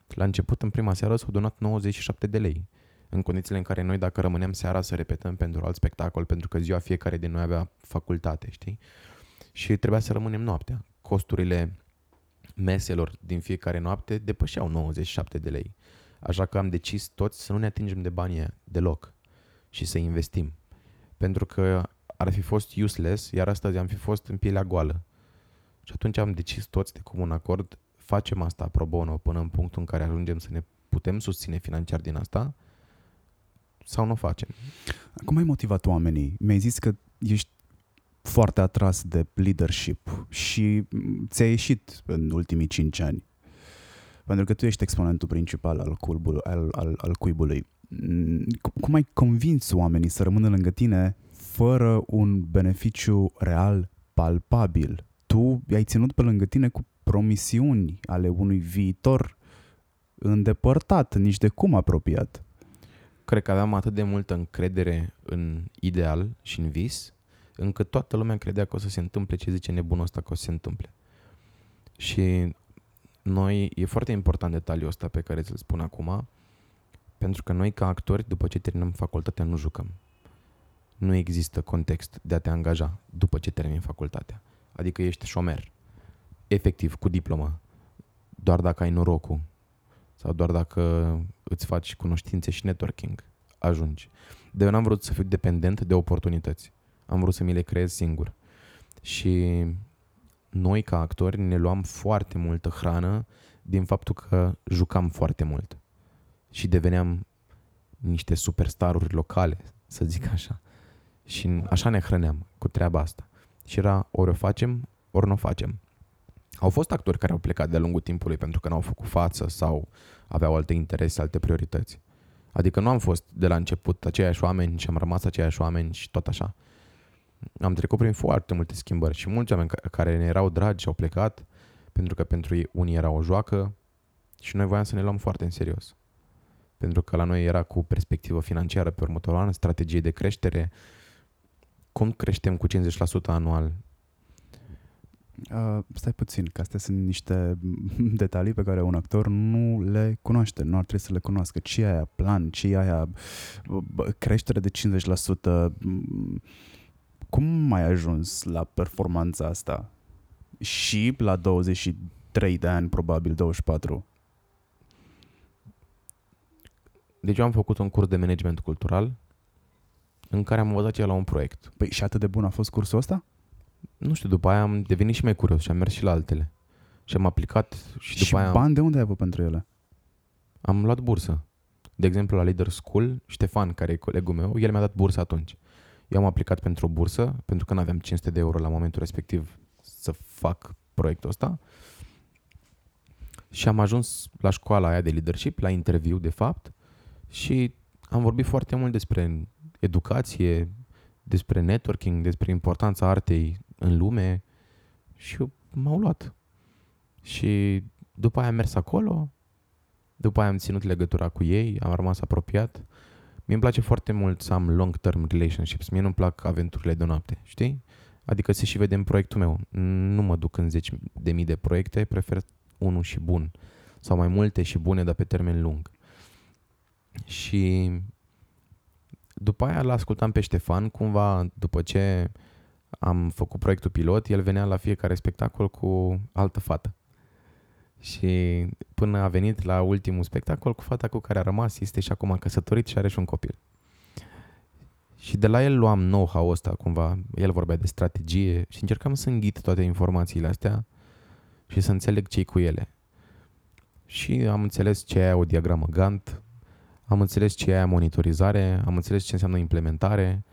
Speaker 2: la început, în prima seară, s-au donat 97 de lei. În condițiile în care noi, dacă rămâneam seara să repetăm pentru alt spectacol, pentru că ziua fiecare din noi avea facultate, știi? Și trebuia să rămânem noaptea. Costurile meselor din fiecare noapte depășeau 97 de lei. Așa că am decis toți să nu ne atingem de banii deloc și să investim. Pentru că ar fi fost useless, iar astăzi am fi fost în pielea goală. Și atunci am decis toți de comun acord, facem asta pro bono până în punctul în care ajungem să ne putem susține financiar din asta sau nu facem.
Speaker 1: Cum ai motivat oamenii? Mi-ai zis că ești foarte atras de leadership și ți-a ieșit în ultimii cinci ani. Pentru că tu ești exponentul principal al, culbul, al, al, al cuibului. Mm, cum ai convins oamenii să rămână lângă tine fără un beneficiu real palpabil? Tu i-ai ținut pe lângă tine cu promisiuni ale unui viitor îndepărtat, nici de cum apropiat.
Speaker 2: Cred că aveam atât de multă încredere în ideal și în vis, încât toată lumea credea că o să se întâmple ce zice nebunul ăsta că o să se întâmple. Și noi, e foarte important detaliul ăsta pe care ți-l spun acum, pentru că noi ca actori, după ce terminăm facultatea, nu jucăm. Nu există context de a te angaja după ce termini facultatea. Adică ești șomer, efectiv, cu diplomă, doar dacă ai norocul sau doar dacă îți faci cunoștințe și networking, ajungi. De eu n-am vrut să fiu dependent de oportunități. Am vrut să mi le creez singur. Și noi ca actori ne luam foarte multă hrană din faptul că jucam foarte mult și deveneam niște superstaruri locale, să zic așa. Și așa ne hrăneam cu treaba asta. Și era ori o facem, ori nu o facem. Au fost actori care au plecat de-a lungul timpului pentru că n-au făcut față sau aveau alte interese, alte priorități. Adică nu am fost de la început aceiași oameni și am rămas aceiași oameni și tot așa am trecut prin foarte multe schimbări și mulți oameni care ne erau dragi au plecat pentru că pentru ei unii era o joacă și noi voiam să ne luăm foarte în serios. Pentru că la noi era cu perspectivă financiară pe următorul an, strategie de creștere, cum creștem cu 50% anual.
Speaker 1: Uh, stai puțin, că astea sunt niște detalii pe care un actor nu le cunoaște, nu ar trebui să le cunoască. Ce e aia plan, ce e aia creștere de 50%, cum ai ajuns la performanța asta? Și la 23 de ani, probabil 24.
Speaker 2: Deci eu am făcut un curs de management cultural în care am învățat ce la un proiect.
Speaker 1: Păi și atât de bun a fost cursul ăsta?
Speaker 2: Nu știu, după aia am devenit și mai curios și am mers și la altele. Și am aplicat și după
Speaker 1: și
Speaker 2: aia...
Speaker 1: bani de unde ai avut pentru ele?
Speaker 2: Am luat bursă. De exemplu, la Leader School, Ștefan, care e colegul meu, el mi-a dat bursă atunci. Eu am aplicat pentru o bursă, pentru că nu aveam 500 de euro la momentul respectiv să fac proiectul ăsta. Și am ajuns la școala aia de leadership, la interviu, de fapt, și am vorbit foarte mult despre educație, despre networking, despre importanța artei în lume și m-au luat. Și după aia am mers acolo După aia am ținut legătura cu ei, am rămas apropiat. Mie îmi place foarte mult să am long-term relationships. Mie nu-mi plac aventurile de noapte, știi? Adică se și vede în proiectul meu. Nu mă duc în zeci de mii de proiecte, prefer unul și bun. Sau mai multe și bune, dar pe termen lung. Și după aia l-ascultam pe Ștefan, cumva după ce am făcut proiectul pilot, el venea la fiecare spectacol cu altă fată. Și până a venit la ultimul spectacol cu fata cu care a rămas, este și acum căsătorit și are și un copil. Și de la el luam know-how ăsta cumva, el vorbea de strategie și încercam să înghit toate informațiile astea și să înțeleg ce cu ele. Și am înțeles ce e o diagramă Gantt, am înțeles ce e monitorizare, am înțeles ce înseamnă implementare.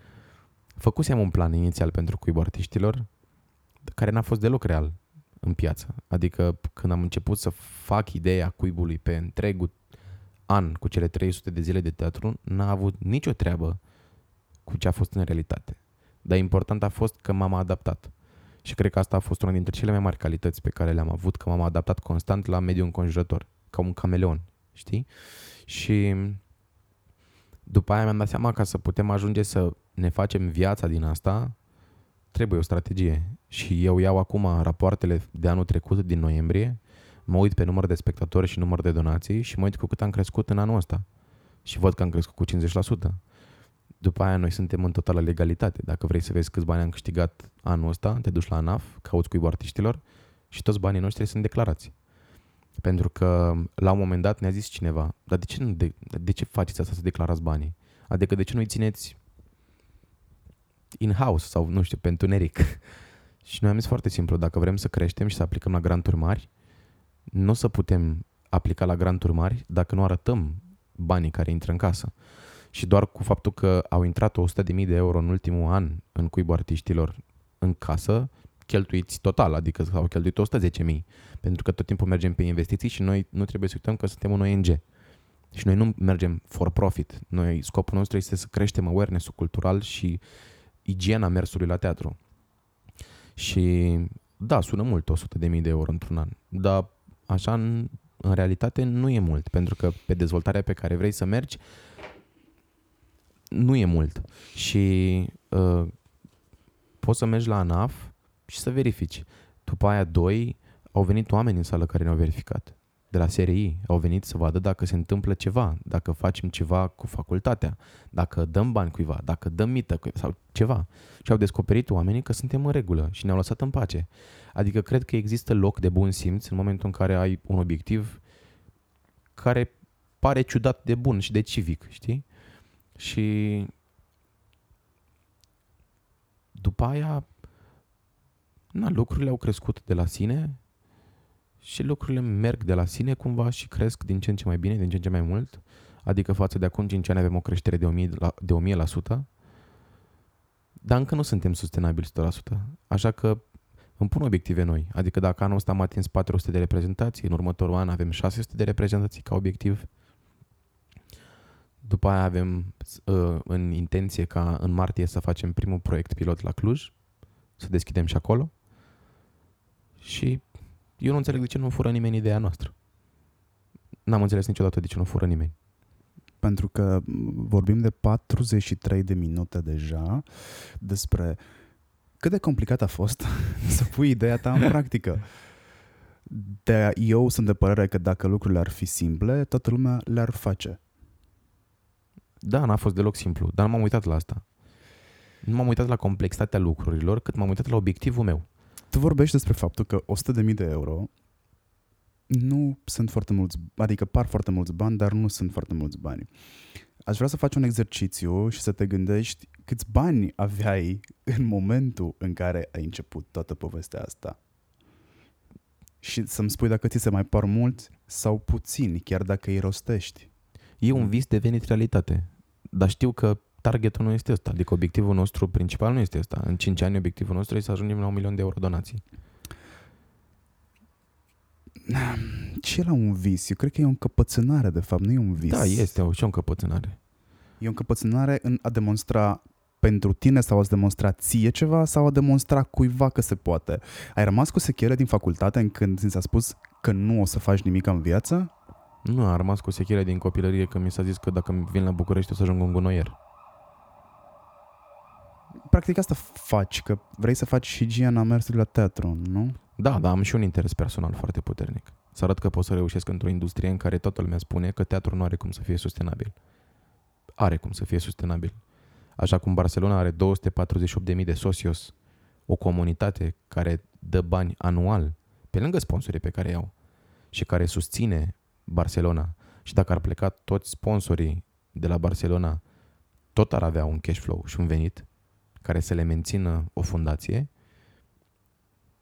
Speaker 2: Făcusem un plan inițial pentru cuibul artiștilor, care n-a fost deloc real în piață. Adică când am început să fac ideea cuibului pe întregul an cu cele 300 de zile de teatru, n-a avut nicio treabă cu ce a fost în realitate. Dar important a fost că m-am adaptat. Și cred că asta a fost una dintre cele mai mari calități pe care le-am avut, că m-am adaptat constant la mediul înconjurător, ca un cameleon, știi? Și după aia mi-am dat seama ca să putem ajunge să ne facem viața din asta, trebuie o strategie. Și eu iau acum rapoartele de anul trecut, din noiembrie, mă uit pe număr de spectatori și număr de donații și mă uit cu cât am crescut în anul ăsta. Și văd că am crescut cu 50%. După aia noi suntem în totală legalitate. Dacă vrei să vezi câți bani am câștigat anul ăsta, te duci la ANAF, cauți cuibul artiștilor și toți banii noștri sunt declarați. Pentru că la un moment dat ne-a zis cineva, dar de ce, nu de, de ce faceți asta să declarați banii? Adică de ce nu-i țineți in-house sau, nu știu, pe întuneric? Și noi am zis foarte simplu, dacă vrem să creștem și să aplicăm la granturi mari, nu o să putem aplica la granturi mari dacă nu arătăm banii care intră în casă. Și doar cu faptul că au intrat 100.000 de euro în ultimul an în cuibul artiștilor în casă, cheltuiți total, adică s-au cheltuit 110.000, pentru că tot timpul mergem pe investiții și noi nu trebuie să uităm că suntem un ONG. Și noi nu mergem for profit. Noi, scopul nostru este să creștem awareness-ul cultural și igiena mersului la teatru. Și da, sună mult 100.000 de euro într-un an, dar așa în, în realitate nu e mult, pentru că pe dezvoltarea pe care vrei să mergi nu e mult. Și uh, poți să mergi la ANAF și să verifici. După aia, doi, au venit oameni în sală care ne-au verificat. De la SRI au venit să vadă dacă se întâmplă ceva, dacă facem ceva cu facultatea, dacă dăm bani cuiva, dacă dăm mită cuiva sau ceva. Și au descoperit oamenii că suntem în regulă și ne-au lăsat în pace. Adică cred că există loc de bun simț în momentul în care ai un obiectiv care pare ciudat de bun și de civic, știi? Și după aia na, lucrurile au crescut de la sine și lucrurile merg de la sine cumva și cresc din ce în ce mai bine, din ce în ce mai mult. Adică față de acum 5 ani avem o creștere de 1000%, la, de 1000% dar încă nu suntem sustenabili 100%. Așa că îmi pun obiective noi. Adică dacă anul ăsta am atins 400 de reprezentații, în următorul an avem 600 de reprezentații ca obiectiv. După aia avem uh, în intenție ca în martie să facem primul proiect pilot la Cluj, să deschidem și acolo. Și eu nu înțeleg de ce nu fură nimeni ideea noastră. N-am înțeles niciodată de ce nu fură nimeni.
Speaker 1: Pentru că vorbim de 43 de minute deja despre cât de complicat a fost să pui ideea ta în practică. De, eu sunt de părere că dacă lucrurile ar fi simple, toată lumea le-ar face.
Speaker 2: Da, n-a fost deloc simplu, dar m-am uitat la asta. Nu m-am uitat la complexitatea lucrurilor, cât m-am uitat la obiectivul meu.
Speaker 1: Tu vorbești despre faptul că 100.000 de euro nu sunt foarte mulți, adică par foarte mulți bani, dar nu sunt foarte mulți bani. Aș vrea să faci un exercițiu și să te gândești câți bani aveai în momentul în care ai început toată povestea asta. Și să-mi spui dacă ți se mai par mulți sau puțini, chiar dacă îi rostești.
Speaker 2: E un vis devenit realitate. Dar știu că targetul nu este ăsta. Adică obiectivul nostru principal nu este ăsta. În 5 ani obiectivul nostru este să ajungem la un milion de euro donații.
Speaker 1: Ce la un vis? Eu cred că e o încăpățânare, de fapt, nu e un vis.
Speaker 2: Da, este o, și o încăpățânare.
Speaker 1: E o încăpățânare în a demonstra pentru tine sau a-ți demonstra ție ceva sau a demonstra cuiva că se poate. Ai rămas cu sechele din facultate în când ți s-a spus că nu o să faci nimic în viață?
Speaker 2: Nu, a rămas cu sechire din copilărie că mi s-a zis că dacă vin la București o să ajung un gunoier.
Speaker 1: Practic asta faci, că vrei să faci și Giana mersului la teatru, nu?
Speaker 2: Da, dar am și un interes personal foarte puternic. Să arăt că pot să reușesc într-o industrie în care toată lumea spune că teatrul nu are cum să fie sustenabil. Are cum să fie sustenabil. Așa cum Barcelona are 248.000 de socios, o comunitate care dă bani anual, pe lângă sponsorii pe care iau, și care susține Barcelona. Și dacă ar pleca toți sponsorii de la Barcelona, tot ar avea un cash flow și un venit care să le mențină o fundație.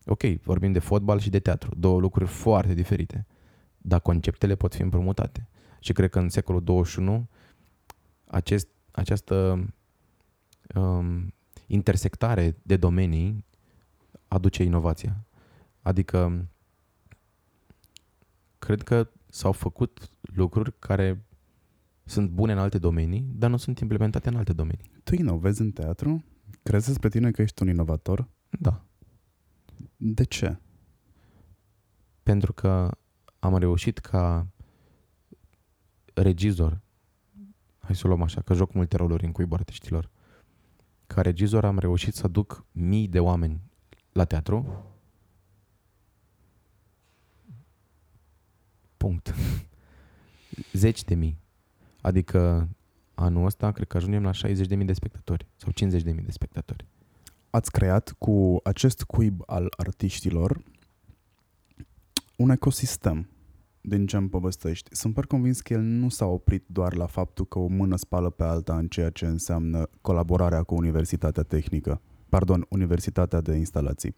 Speaker 2: Ok, vorbim de fotbal și de teatru, două lucruri foarte diferite, dar conceptele pot fi împrumutate. Și cred că în secolul 21 acest, această um, intersectare de domenii aduce inovația. Adică cred că s-au făcut lucruri care sunt bune în alte domenii, dar nu sunt implementate în alte domenii.
Speaker 1: Tu inovezi în teatru? Crezi despre tine că ești un inovator?
Speaker 2: Da.
Speaker 1: De ce?
Speaker 2: Pentru că am reușit ca regizor, hai să o luăm așa, că joc multe roluri în cuibul artiștilor, ca regizor am reușit să duc mii de oameni la teatru. Punct. Zeci de mii. Adică anul ăsta cred că ajungem la 60.000 de spectatori sau 50.000 de spectatori.
Speaker 1: Ați creat cu acest cuib al artiștilor un ecosistem din ce îmi povestești. Sunt par convins că el nu s-a oprit doar la faptul că o mână spală pe alta în ceea ce înseamnă colaborarea cu Universitatea Tehnică, pardon, Universitatea de Instalații.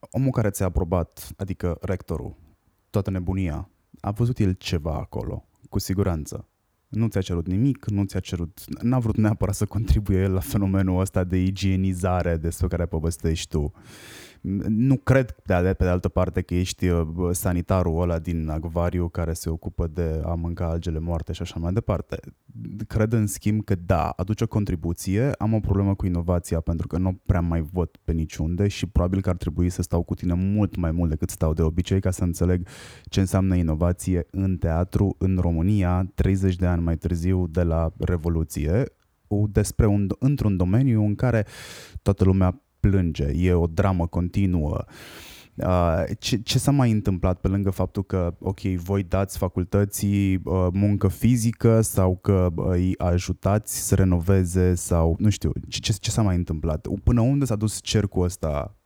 Speaker 1: Omul care ți-a aprobat, adică rectorul, toată nebunia, a văzut el ceva acolo, cu siguranță. Nu ți-a cerut nimic, nu ți-a cerut, n-a vrut neapărat să contribuie el la fenomenul ăsta de igienizare despre care povestești tu. Nu cred, de, pe de altă parte, că ești uh, sanitarul ăla din acvariu care se ocupă de a mânca algele moarte și așa mai departe. Cred, în schimb, că da, aduce o contribuție. Am o problemă cu inovația pentru că nu prea mai văd pe niciunde și probabil că ar trebui să stau cu tine mult mai mult decât stau de obicei ca să înțeleg ce înseamnă inovație în teatru în România 30 de ani mai târziu de la Revoluție despre un, într-un domeniu în care toată lumea plânge, e o dramă continuă. Uh, ce, ce s-a mai întâmplat pe lângă faptul că, ok, voi dați facultății uh, muncă fizică sau că uh, îi ajutați să renoveze sau, nu știu, ce, ce, ce s-a mai întâmplat? Până unde s-a dus cercul ăsta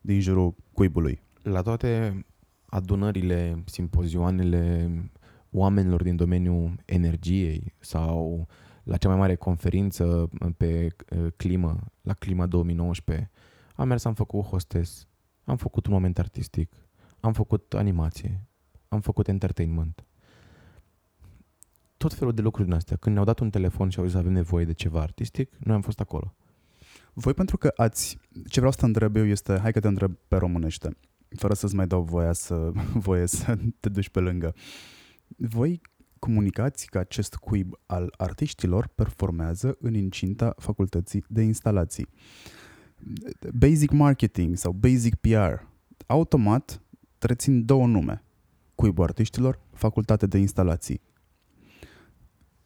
Speaker 1: din jurul cuibului?
Speaker 2: La toate adunările, simpozioanele oamenilor din domeniul energiei sau la cea mai mare conferință pe uh, climă, la Clima 2019, am mers, am făcut hostess, am făcut un moment artistic, am făcut animație, am făcut entertainment. Tot felul de lucruri din astea. Când ne-au dat un telefon și au zis avem nevoie de ceva artistic, noi am fost acolo.
Speaker 1: Voi pentru că ați... Ce vreau să te întreb eu este... Hai că te întreb pe românește. Fără să-ți mai dau voia să, voie să te duci pe lângă. Voi comunicați că acest cuib al artiștilor performează în incinta facultății de instalații. Basic marketing sau basic PR. Automat rețin două nume. Cuibul artiștilor, facultate de instalații.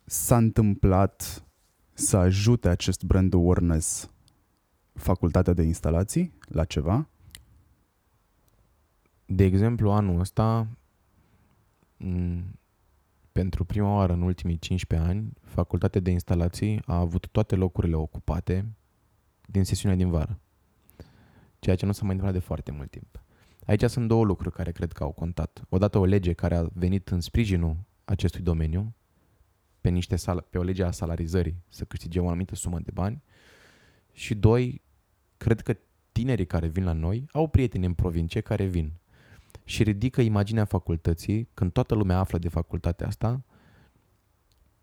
Speaker 1: S-a întâmplat să ajute acest brand awareness facultatea de instalații la ceva?
Speaker 2: De exemplu, anul ăsta pentru prima oară în ultimii 15 ani, facultatea de instalații a avut toate locurile ocupate din sesiunea din vară. Ceea ce nu s-a mai întâmplat de foarte mult timp. Aici sunt două lucruri care cred că au contat. Odată o lege care a venit în sprijinul acestui domeniu, pe, niște sal- pe o lege a salarizării, să câștige o anumită sumă de bani. Și doi, cred că tinerii care vin la noi au prieteni în provincie care vin și ridică imaginea facultății, când toată lumea află de facultatea asta,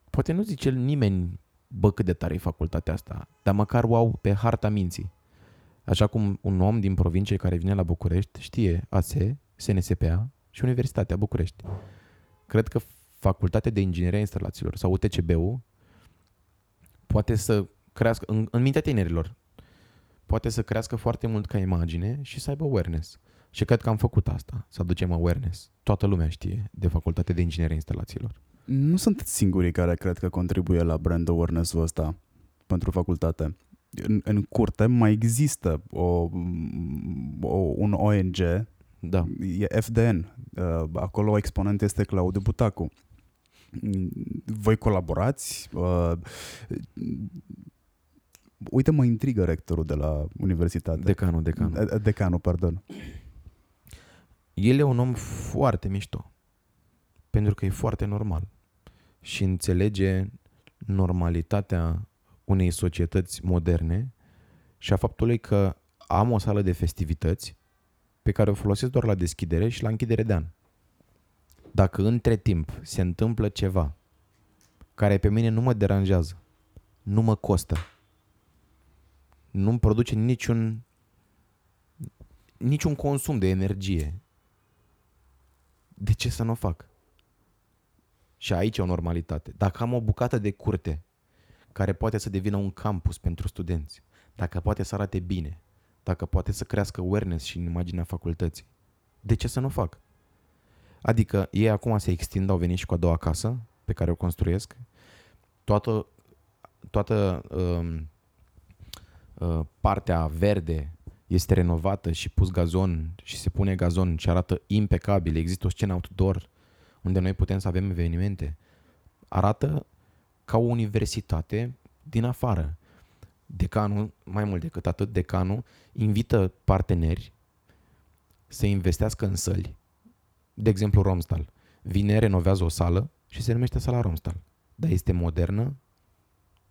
Speaker 2: poate nu zice nimeni, bă, cât de tare e facultatea asta, dar măcar wow pe harta minții. Așa cum un om din provincie care vine la București știe ASE, SNSPA și Universitatea București. Cred că Facultatea de Inginerie a Instalațiilor sau UTCB-ul poate să crească, în, în mintea tinerilor, poate să crească foarte mult ca imagine și să aibă awareness. Și cred că am făcut asta, să aducem awareness. Toată lumea știe de facultate de inginerie instalațiilor.
Speaker 1: Nu sunt singurii care cred că contribuie la brand awareness-ul ăsta pentru facultate. În, în curte mai există o, o, un ONG,
Speaker 2: Da.
Speaker 1: e FDN, uh, acolo exponent este Claudiu Butacu. Voi colaborați? Uh, Uite, mă intrigă rectorul de la universitate.
Speaker 2: Decanul, decanul.
Speaker 1: De- Decanul, pardon.
Speaker 2: El e un om foarte mișto. Pentru că e foarte normal. Și înțelege normalitatea unei societăți moderne și a faptului că am o sală de festivități pe care o folosesc doar la deschidere și la închidere de an. Dacă între timp se întâmplă ceva care pe mine nu mă deranjează, nu mă costă, nu-mi produce niciun niciun consum de energie, de ce să nu o fac? Și aici e o normalitate. Dacă am o bucată de curte care poate să devină un campus pentru studenți, dacă poate să arate bine, dacă poate să crească awareness și în imaginea facultății, de ce să nu o fac? Adică ei acum se extind, au venit și cu a doua casă pe care o construiesc. Toată, toată um, uh, partea verde este renovată și pus gazon și se pune gazon și arată impecabil. Există o scenă outdoor unde noi putem să avem evenimente. Arată ca o universitate din afară. Decanul, mai mult decât atât, decanul invită parteneri să investească în săli. De exemplu, Romstal. Vine, renovează o sală și se numește sala Romstal. Dar este modernă,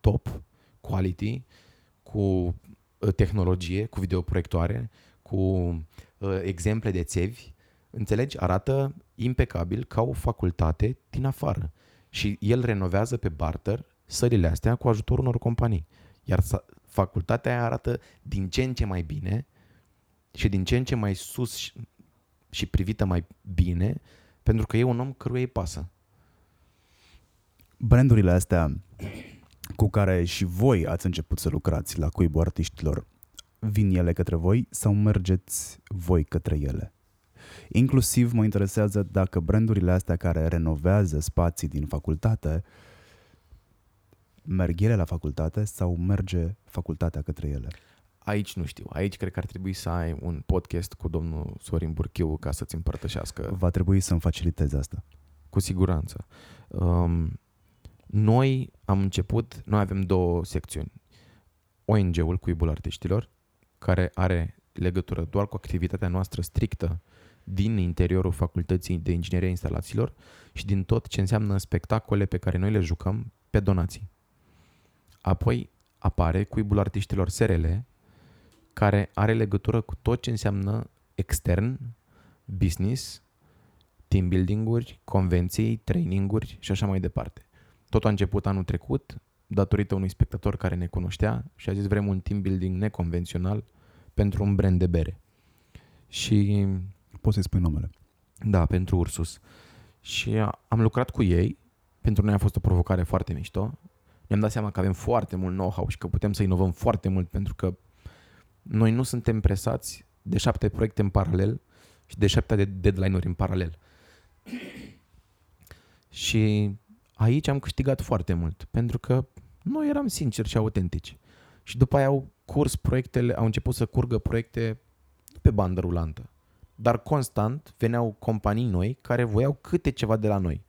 Speaker 2: top, quality, cu uh, tehnologie, cu videoproiectoare, cu uh, exemple de țevi, înțelegi? Arată impecabil ca o facultate din afară. Și el renovează pe barter sălile astea cu ajutorul unor companii. Iar sa- facultatea aia arată din ce în ce mai bine și din ce în ce mai sus și, și privită mai bine, pentru că e un om căruia îi pasă.
Speaker 1: Brandurile astea cu care și voi ați început să lucrați la cuibul artiștilor, vin ele către voi sau mergeți voi către ele? Inclusiv mă interesează dacă brandurile astea care renovează spații din facultate merg ele la facultate sau merge facultatea către ele?
Speaker 2: Aici nu știu. Aici cred că ar trebui să ai un podcast cu domnul Sorin Burchiu ca să-ți împărtășească
Speaker 1: Va trebui să-mi facilitezi asta.
Speaker 2: Cu siguranță. Um, noi am început, noi avem două secțiuni. ONG-ul Cuibul Artiștilor, care are legătură doar cu activitatea noastră strictă din interiorul Facultății de Inginerie a Instalațiilor și din tot ce înseamnă spectacole pe care noi le jucăm pe donații. Apoi apare Cuibul Artiștilor SRL, care are legătură cu tot ce înseamnă extern, business, team building-uri, convenții, traininguri și așa mai departe. Totul a început anul trecut, datorită unui spectator care ne cunoștea și a zis vrem un team building neconvențional pentru un brand de bere. Și
Speaker 1: Poți să-i spui numele.
Speaker 2: da, pentru Ursus. Și a- am lucrat cu ei. Pentru noi a fost o provocare foarte mișto. Ne-am dat seama că avem foarte mult know-how și că putem să inovăm foarte mult pentru că noi nu suntem presați de șapte proiecte în paralel și de șapte de deadline-uri în paralel. Și aici am câștigat foarte mult pentru că noi eram sinceri și autentici. Și după aia au curs proiectele, au început să curgă proiecte nu pe bandă rulantă, dar constant veneau companii noi care voiau câte ceva de la noi.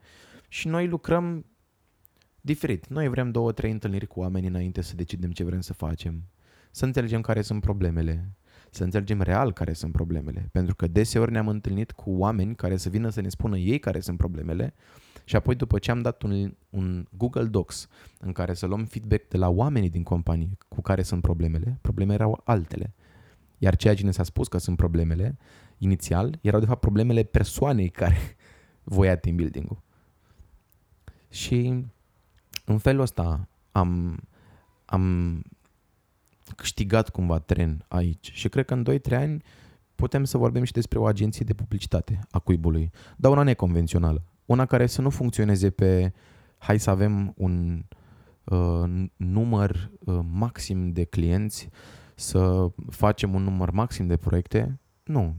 Speaker 2: Și noi lucrăm diferit. Noi vrem două, trei întâlniri cu oamenii înainte să decidem ce vrem să facem. Să înțelegem care sunt problemele. Să înțelegem real care sunt problemele. Pentru că deseori ne-am întâlnit cu oameni care să vină să ne spună ei care sunt problemele și apoi după ce am dat un, un Google Docs în care să luăm feedback de la oamenii din companie cu care sunt problemele, problemele erau altele. Iar ceea ce ne s-a spus că sunt problemele, inițial, erau de fapt problemele persoanei care voia team building-ul. Și în felul ăsta am, am câștigat cumva tren aici și cred că în 2-3 ani putem să vorbim și despre o agenție de publicitate a cuibului, dar una neconvențională, una care să nu funcționeze pe hai să avem un uh, număr uh, maxim de clienți, să facem un număr maxim de proiecte, nu.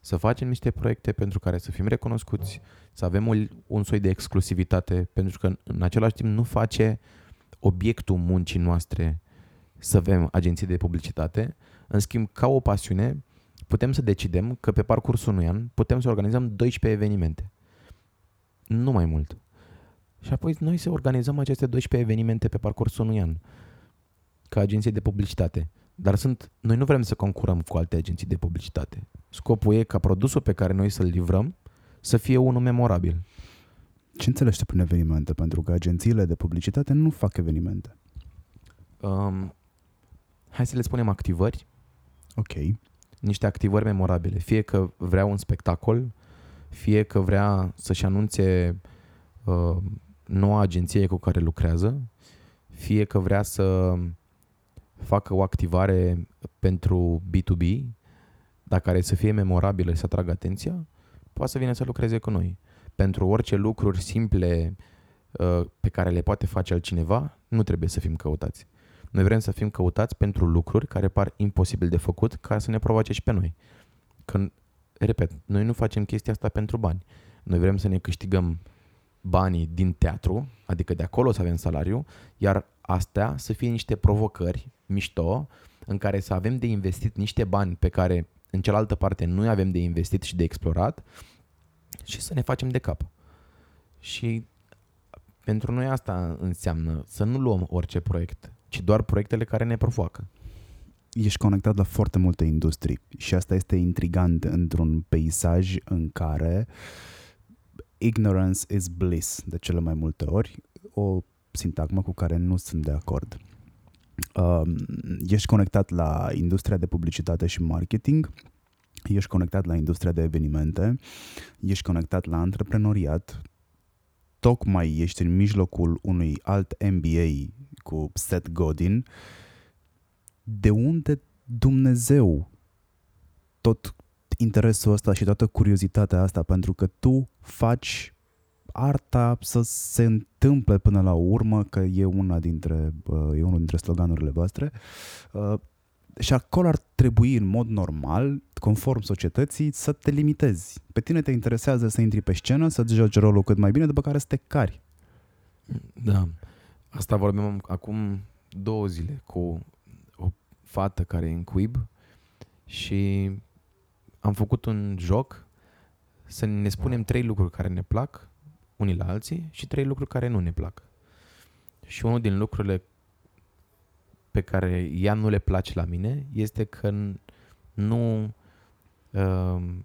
Speaker 2: să facem niște proiecte pentru care să fim recunoscuți, să avem un, un soi de exclusivitate, pentru că în același timp nu face obiectul muncii noastre să avem agenții de publicitate. În schimb, ca o pasiune, putem să decidem că pe parcursul unui an putem să organizăm 12 evenimente. Nu mai mult. Și apoi noi să organizăm aceste 12 evenimente pe parcursul unui an ca agenție de publicitate. Dar sunt, noi nu vrem să concurăm cu alte agenții de publicitate. Scopul e ca produsul pe care noi să-l livrăm să fie unul memorabil.
Speaker 1: Ce înțelegi prin evenimente? Pentru că agențiile de publicitate nu fac evenimente.
Speaker 2: Um, hai să le spunem activări.
Speaker 1: Ok.
Speaker 2: Niște activări memorabile. Fie că vrea un spectacol, fie că vrea să-și anunțe uh, noua agenție cu care lucrează, fie că vrea să facă o activare pentru B2B, dar care să fie memorabilă și să atragă atenția, poate să vină să lucreze cu noi. Pentru orice lucruri simple uh, pe care le poate face altcineva, nu trebuie să fim căutați. Noi vrem să fim căutați pentru lucruri care par imposibil de făcut ca să ne provoace și pe noi. Când, repet, noi nu facem chestia asta pentru bani. Noi vrem să ne câștigăm banii din teatru, adică de acolo să avem salariu, iar astea să fie niște provocări mișto în care să avem de investit niște bani pe care în cealaltă parte nu avem de investit și de explorat și să ne facem de cap. Și pentru noi asta înseamnă să nu luăm orice proiect, ci doar proiectele care ne provoacă.
Speaker 1: Ești conectat la foarte multe industrii și asta este intrigant într-un peisaj în care ignorance is bliss de cele mai multe ori, o sintagmă cu care nu sunt de acord. Uh, ești conectat la industria de publicitate și marketing, ești conectat la industria de evenimente, ești conectat la antreprenoriat, tocmai ești în mijlocul unui alt MBA cu Seth Godin, de unde Dumnezeu tot interesul ăsta și toată curiozitatea asta pentru că tu faci arta să se întâmple până la urmă, că e una dintre, e unul dintre sloganurile voastre. Uh, și acolo ar trebui în mod normal, conform societății, să te limitezi. Pe tine te interesează să intri pe scenă, să-ți joci rolul cât mai bine, după care să te cari.
Speaker 2: Da. Asta vorbim acum două zile cu o fată care e în cuib și am făcut un joc să ne spunem trei lucruri care ne plac unii la alții și trei lucruri care nu ne plac. Și unul din lucrurile pe care ea nu le place la mine este că nu uh,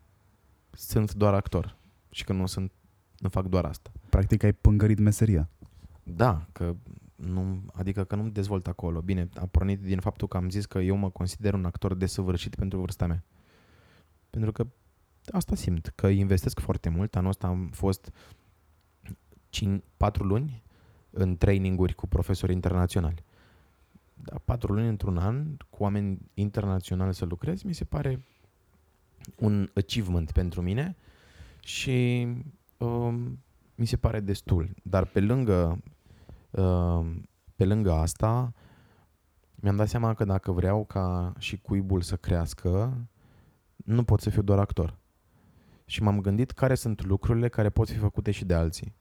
Speaker 2: sunt doar actor și că nu sunt nu fac doar asta.
Speaker 1: Practic ai pângărit meseria.
Speaker 2: Da, că nu, adică că nu dezvolt acolo. Bine, a pornit din faptul că am zis că eu mă consider un actor desăvârșit pentru vârsta mea. Pentru că asta simt, că investesc foarte mult. Anul ăsta am fost 5, 4 luni în traininguri cu profesori internaționali. Da, 4 luni într-un an cu oameni internaționali să lucrez, mi se pare un achievement pentru mine și um, mi se pare destul. Dar pe lângă, um, pe lângă asta, mi-am dat seama că dacă vreau ca și cuibul să crească, nu pot să fiu doar actor. Și m-am gândit care sunt lucrurile care pot fi făcute și de alții.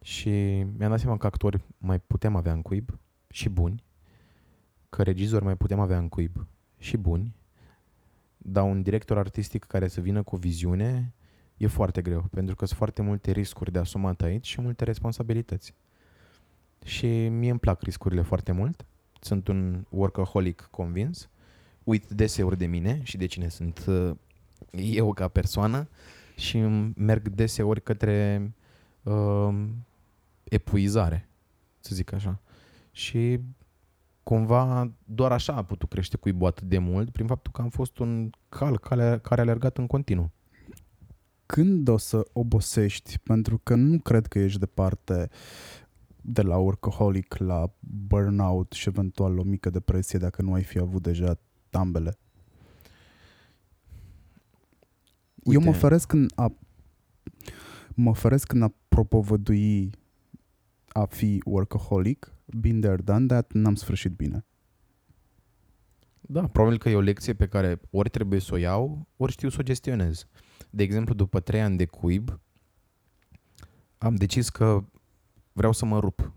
Speaker 2: Și mi-am dat seama că actori mai putem avea în cuib și buni, că regizori mai putem avea în cuib și buni, dar un director artistic care să vină cu viziune e foarte greu, pentru că sunt foarte multe riscuri de asumat aici și multe responsabilități. Și mie îmi plac riscurile foarte mult. Sunt un workaholic convins. Uit deseori de mine și de cine sunt uh, eu ca persoană și merg deseori către uh, epuizare, să zic așa. Și cumva doar așa a putut crește cuibul atât de mult prin faptul că am fost un cal care, care a alergat în continuu.
Speaker 1: Când o să obosești? Pentru că nu cred că ești departe de la workaholic la burnout și eventual o mică depresie dacă nu ai fi avut deja ambele. Uite. Eu mă feresc în a mă feresc în a propovădui a fi workaholic, been there, done that, n-am sfârșit bine.
Speaker 2: Da, probabil că e o lecție pe care ori trebuie să o iau, ori știu să o gestionez. De exemplu, după trei ani de cuib, am decis că vreau să mă rup.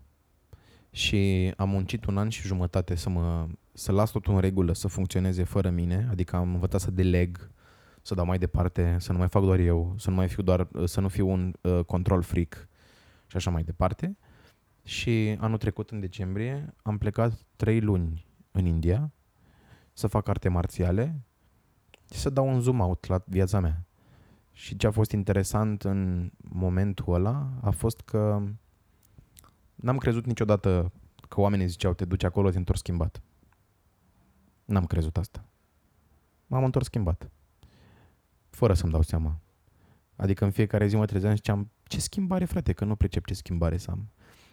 Speaker 2: Și am muncit un an și jumătate să, mă, să las totul în regulă, să funcționeze fără mine, adică am învățat să deleg, să dau mai departe, să nu mai fac doar eu, să nu mai fiu doar, să nu fiu un uh, control freak și așa mai departe. Și anul trecut, în decembrie, am plecat trei luni în India să fac arte marțiale și să dau un zoom out la viața mea. Și ce a fost interesant în momentul ăla a fost că n-am crezut niciodată că oamenii ziceau te duci acolo, te întorci schimbat. N-am crezut asta. M-am întors schimbat. Fără să-mi dau seama. Adică în fiecare zi mă trezeam și ziceam, ce schimbare, frate, că nu pricep ce schimbare să am.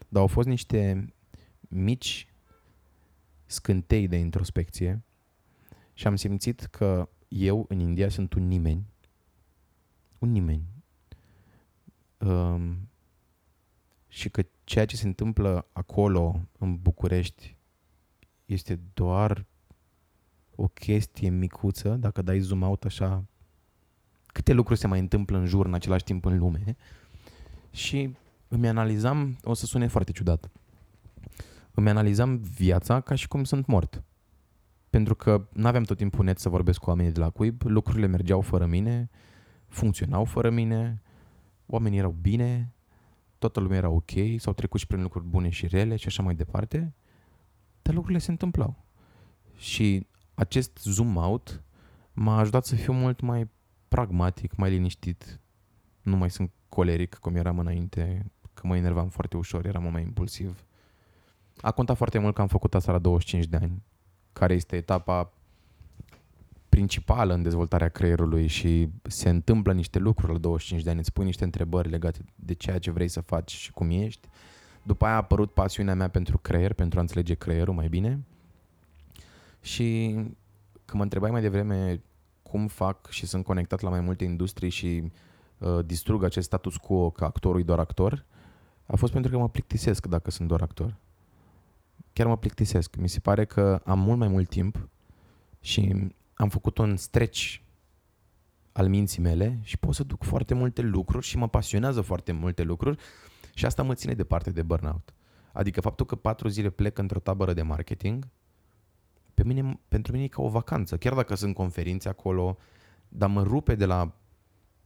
Speaker 2: Dar au fost niște mici scântei de introspecție și am simțit că eu în India sunt un nimeni. Un nimeni. Um, și că ceea ce se întâmplă acolo, în București, este doar o chestie micuță, dacă dai zoom out așa, câte lucruri se mai întâmplă în jur în același timp în lume. Și îmi analizam, o să sune foarte ciudat, îmi analizam viața ca și cum sunt mort. Pentru că nu aveam tot timpul net să vorbesc cu oamenii de la cuib, lucrurile mergeau fără mine, funcționau fără mine, oamenii erau bine, toată lumea era ok, s-au trecut și prin lucruri bune și rele și așa mai departe, dar lucrurile se întâmplau. Și acest zoom out m-a ajutat să fiu mult mai pragmatic, mai liniștit. Nu mai sunt coleric cum eram înainte, că mă enervam foarte ușor, eram mai impulsiv. A contat foarte mult că am făcut asta la 25 de ani, care este etapa principală în dezvoltarea creierului și se întâmplă niște lucruri la 25 de ani, îți pui niște întrebări legate de ceea ce vrei să faci și cum ești. După aia a apărut pasiunea mea pentru creier, pentru a înțelege creierul mai bine. Și când mă întrebai mai devreme cum fac și sunt conectat la mai multe industrii și uh, distrug acest status quo că actorul e doar actor, a fost pentru că mă plictisesc dacă sunt doar actor. Chiar mă plictisesc. Mi se pare că am mult mai mult timp și am făcut un stretch al minții mele și pot să duc foarte multe lucruri și mă pasionează foarte multe lucruri și asta mă ține departe de burnout. Adică faptul că patru zile plec într-o tabără de marketing, pe mine, pentru mine e ca o vacanță. Chiar dacă sunt conferințe acolo, dar mă rupe de la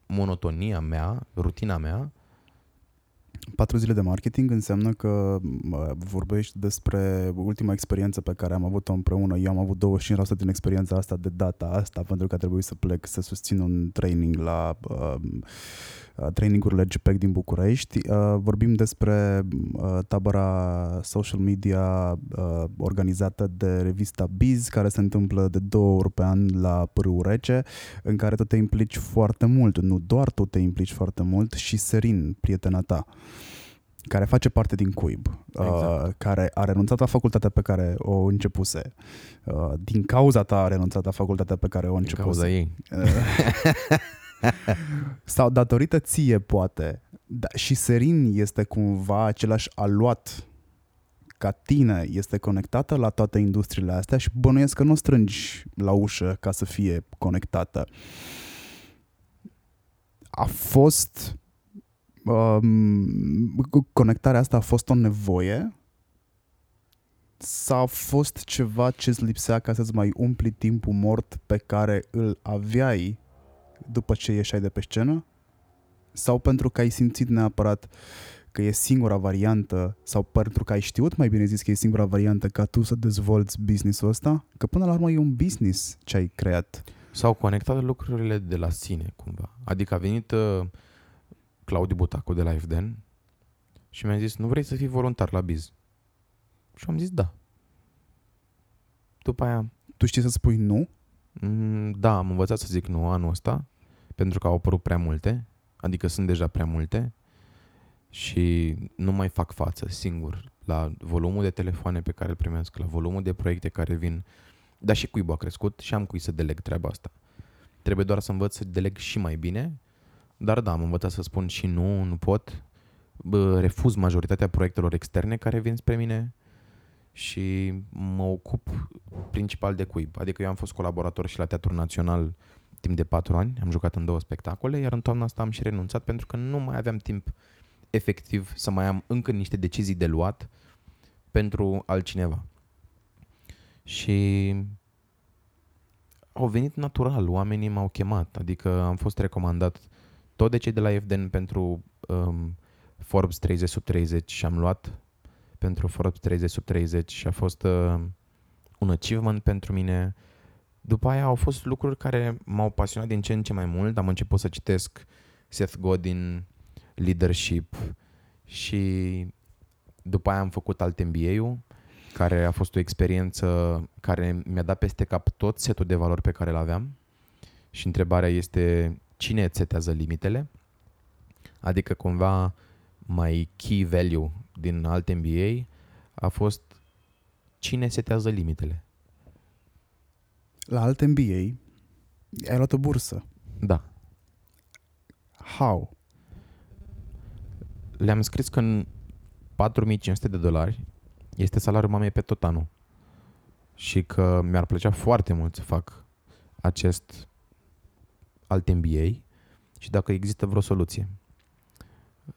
Speaker 2: monotonia mea, rutina mea
Speaker 1: Patru zile de marketing înseamnă că vorbești despre ultima experiență pe care am avut-o împreună. Eu am avut 25% din experiența asta de data asta pentru că a trebuit să plec să susțin un training la uh, trainingurile GPEC din București. Uh, vorbim despre uh, tabăra social media uh, organizată de revista Biz, care se întâmplă de două ori pe an la Pârâu Rece, în care tu te implici foarte mult. Nu doar tu te implici foarte mult, și Serin, prietena ta care face parte din Cuib, exact. uh, care a renunțat la facultatea pe care o începuse. Uh, din cauza ta a renunțat la facultatea pe care o începuse. Din
Speaker 2: cauza ei.
Speaker 1: Sau datorită ție, poate. Da, și Serin este cumva același aluat ca tine, este conectată la toate industriile astea și bănuiesc că nu strângi la ușă ca să fie conectată. A fost um, conectarea asta a fost o nevoie sau a fost ceva ce îți lipsea ca să-ți mai umpli timpul mort pe care îl aveai după ce ieșai de pe scenă? Sau pentru că ai simțit neapărat că e singura variantă sau pentru că ai știut, mai bine zis, că e singura variantă ca tu să dezvolți businessul ăsta? Că până la urmă e un business ce ai creat.
Speaker 2: S-au conectat lucrurile de la sine, cumva. Adică a venit uh, Claudiu Butacu de la FDN și mi-a zis, nu vrei să fii voluntar la biz? Și am zis, da. După aia...
Speaker 1: Tu știi să spui nu?
Speaker 2: Mm, da, am învățat să zic nu anul ăsta, pentru că au apărut prea multe, adică sunt deja prea multe și nu mai fac față singur la volumul de telefoane pe care îl primesc, la volumul de proiecte care vin, dar și cuibul a crescut și am cui să deleg treaba asta. Trebuie doar să învăț să deleg și mai bine, dar da, am învățat să spun și nu, nu pot, refuz majoritatea proiectelor externe care vin spre mine și mă ocup principal de cuib. Adică eu am fost colaborator și la Teatrul Național timp de patru ani, am jucat în două spectacole, iar în toamna asta am și renunțat pentru că nu mai aveam timp efectiv să mai am încă niște decizii de luat pentru altcineva. Și au venit natural, oamenii m-au chemat, adică am fost recomandat tot de cei de la FDN pentru um, Forbes 30 sub 30 și am luat pentru Forbes 30 sub 30 și a fost uh, un achievement pentru mine. După aia au fost lucruri care m-au pasionat din ce în ce mai mult. Am început să citesc Seth Godin, Leadership și după aia am făcut alt MBA-ul, care a fost o experiență care mi-a dat peste cap tot setul de valori pe care îl aveam. Și întrebarea este cine îți setează limitele? Adică cumva mai key value din alt MBA a fost cine setează limitele.
Speaker 1: La alt MBA ai luat o bursă.
Speaker 2: Da.
Speaker 1: How?
Speaker 2: Le-am scris că în 4500 de dolari este salariul mamei pe tot anul. Și că mi-ar plăcea foarte mult să fac acest alt MBA și dacă există vreo soluție.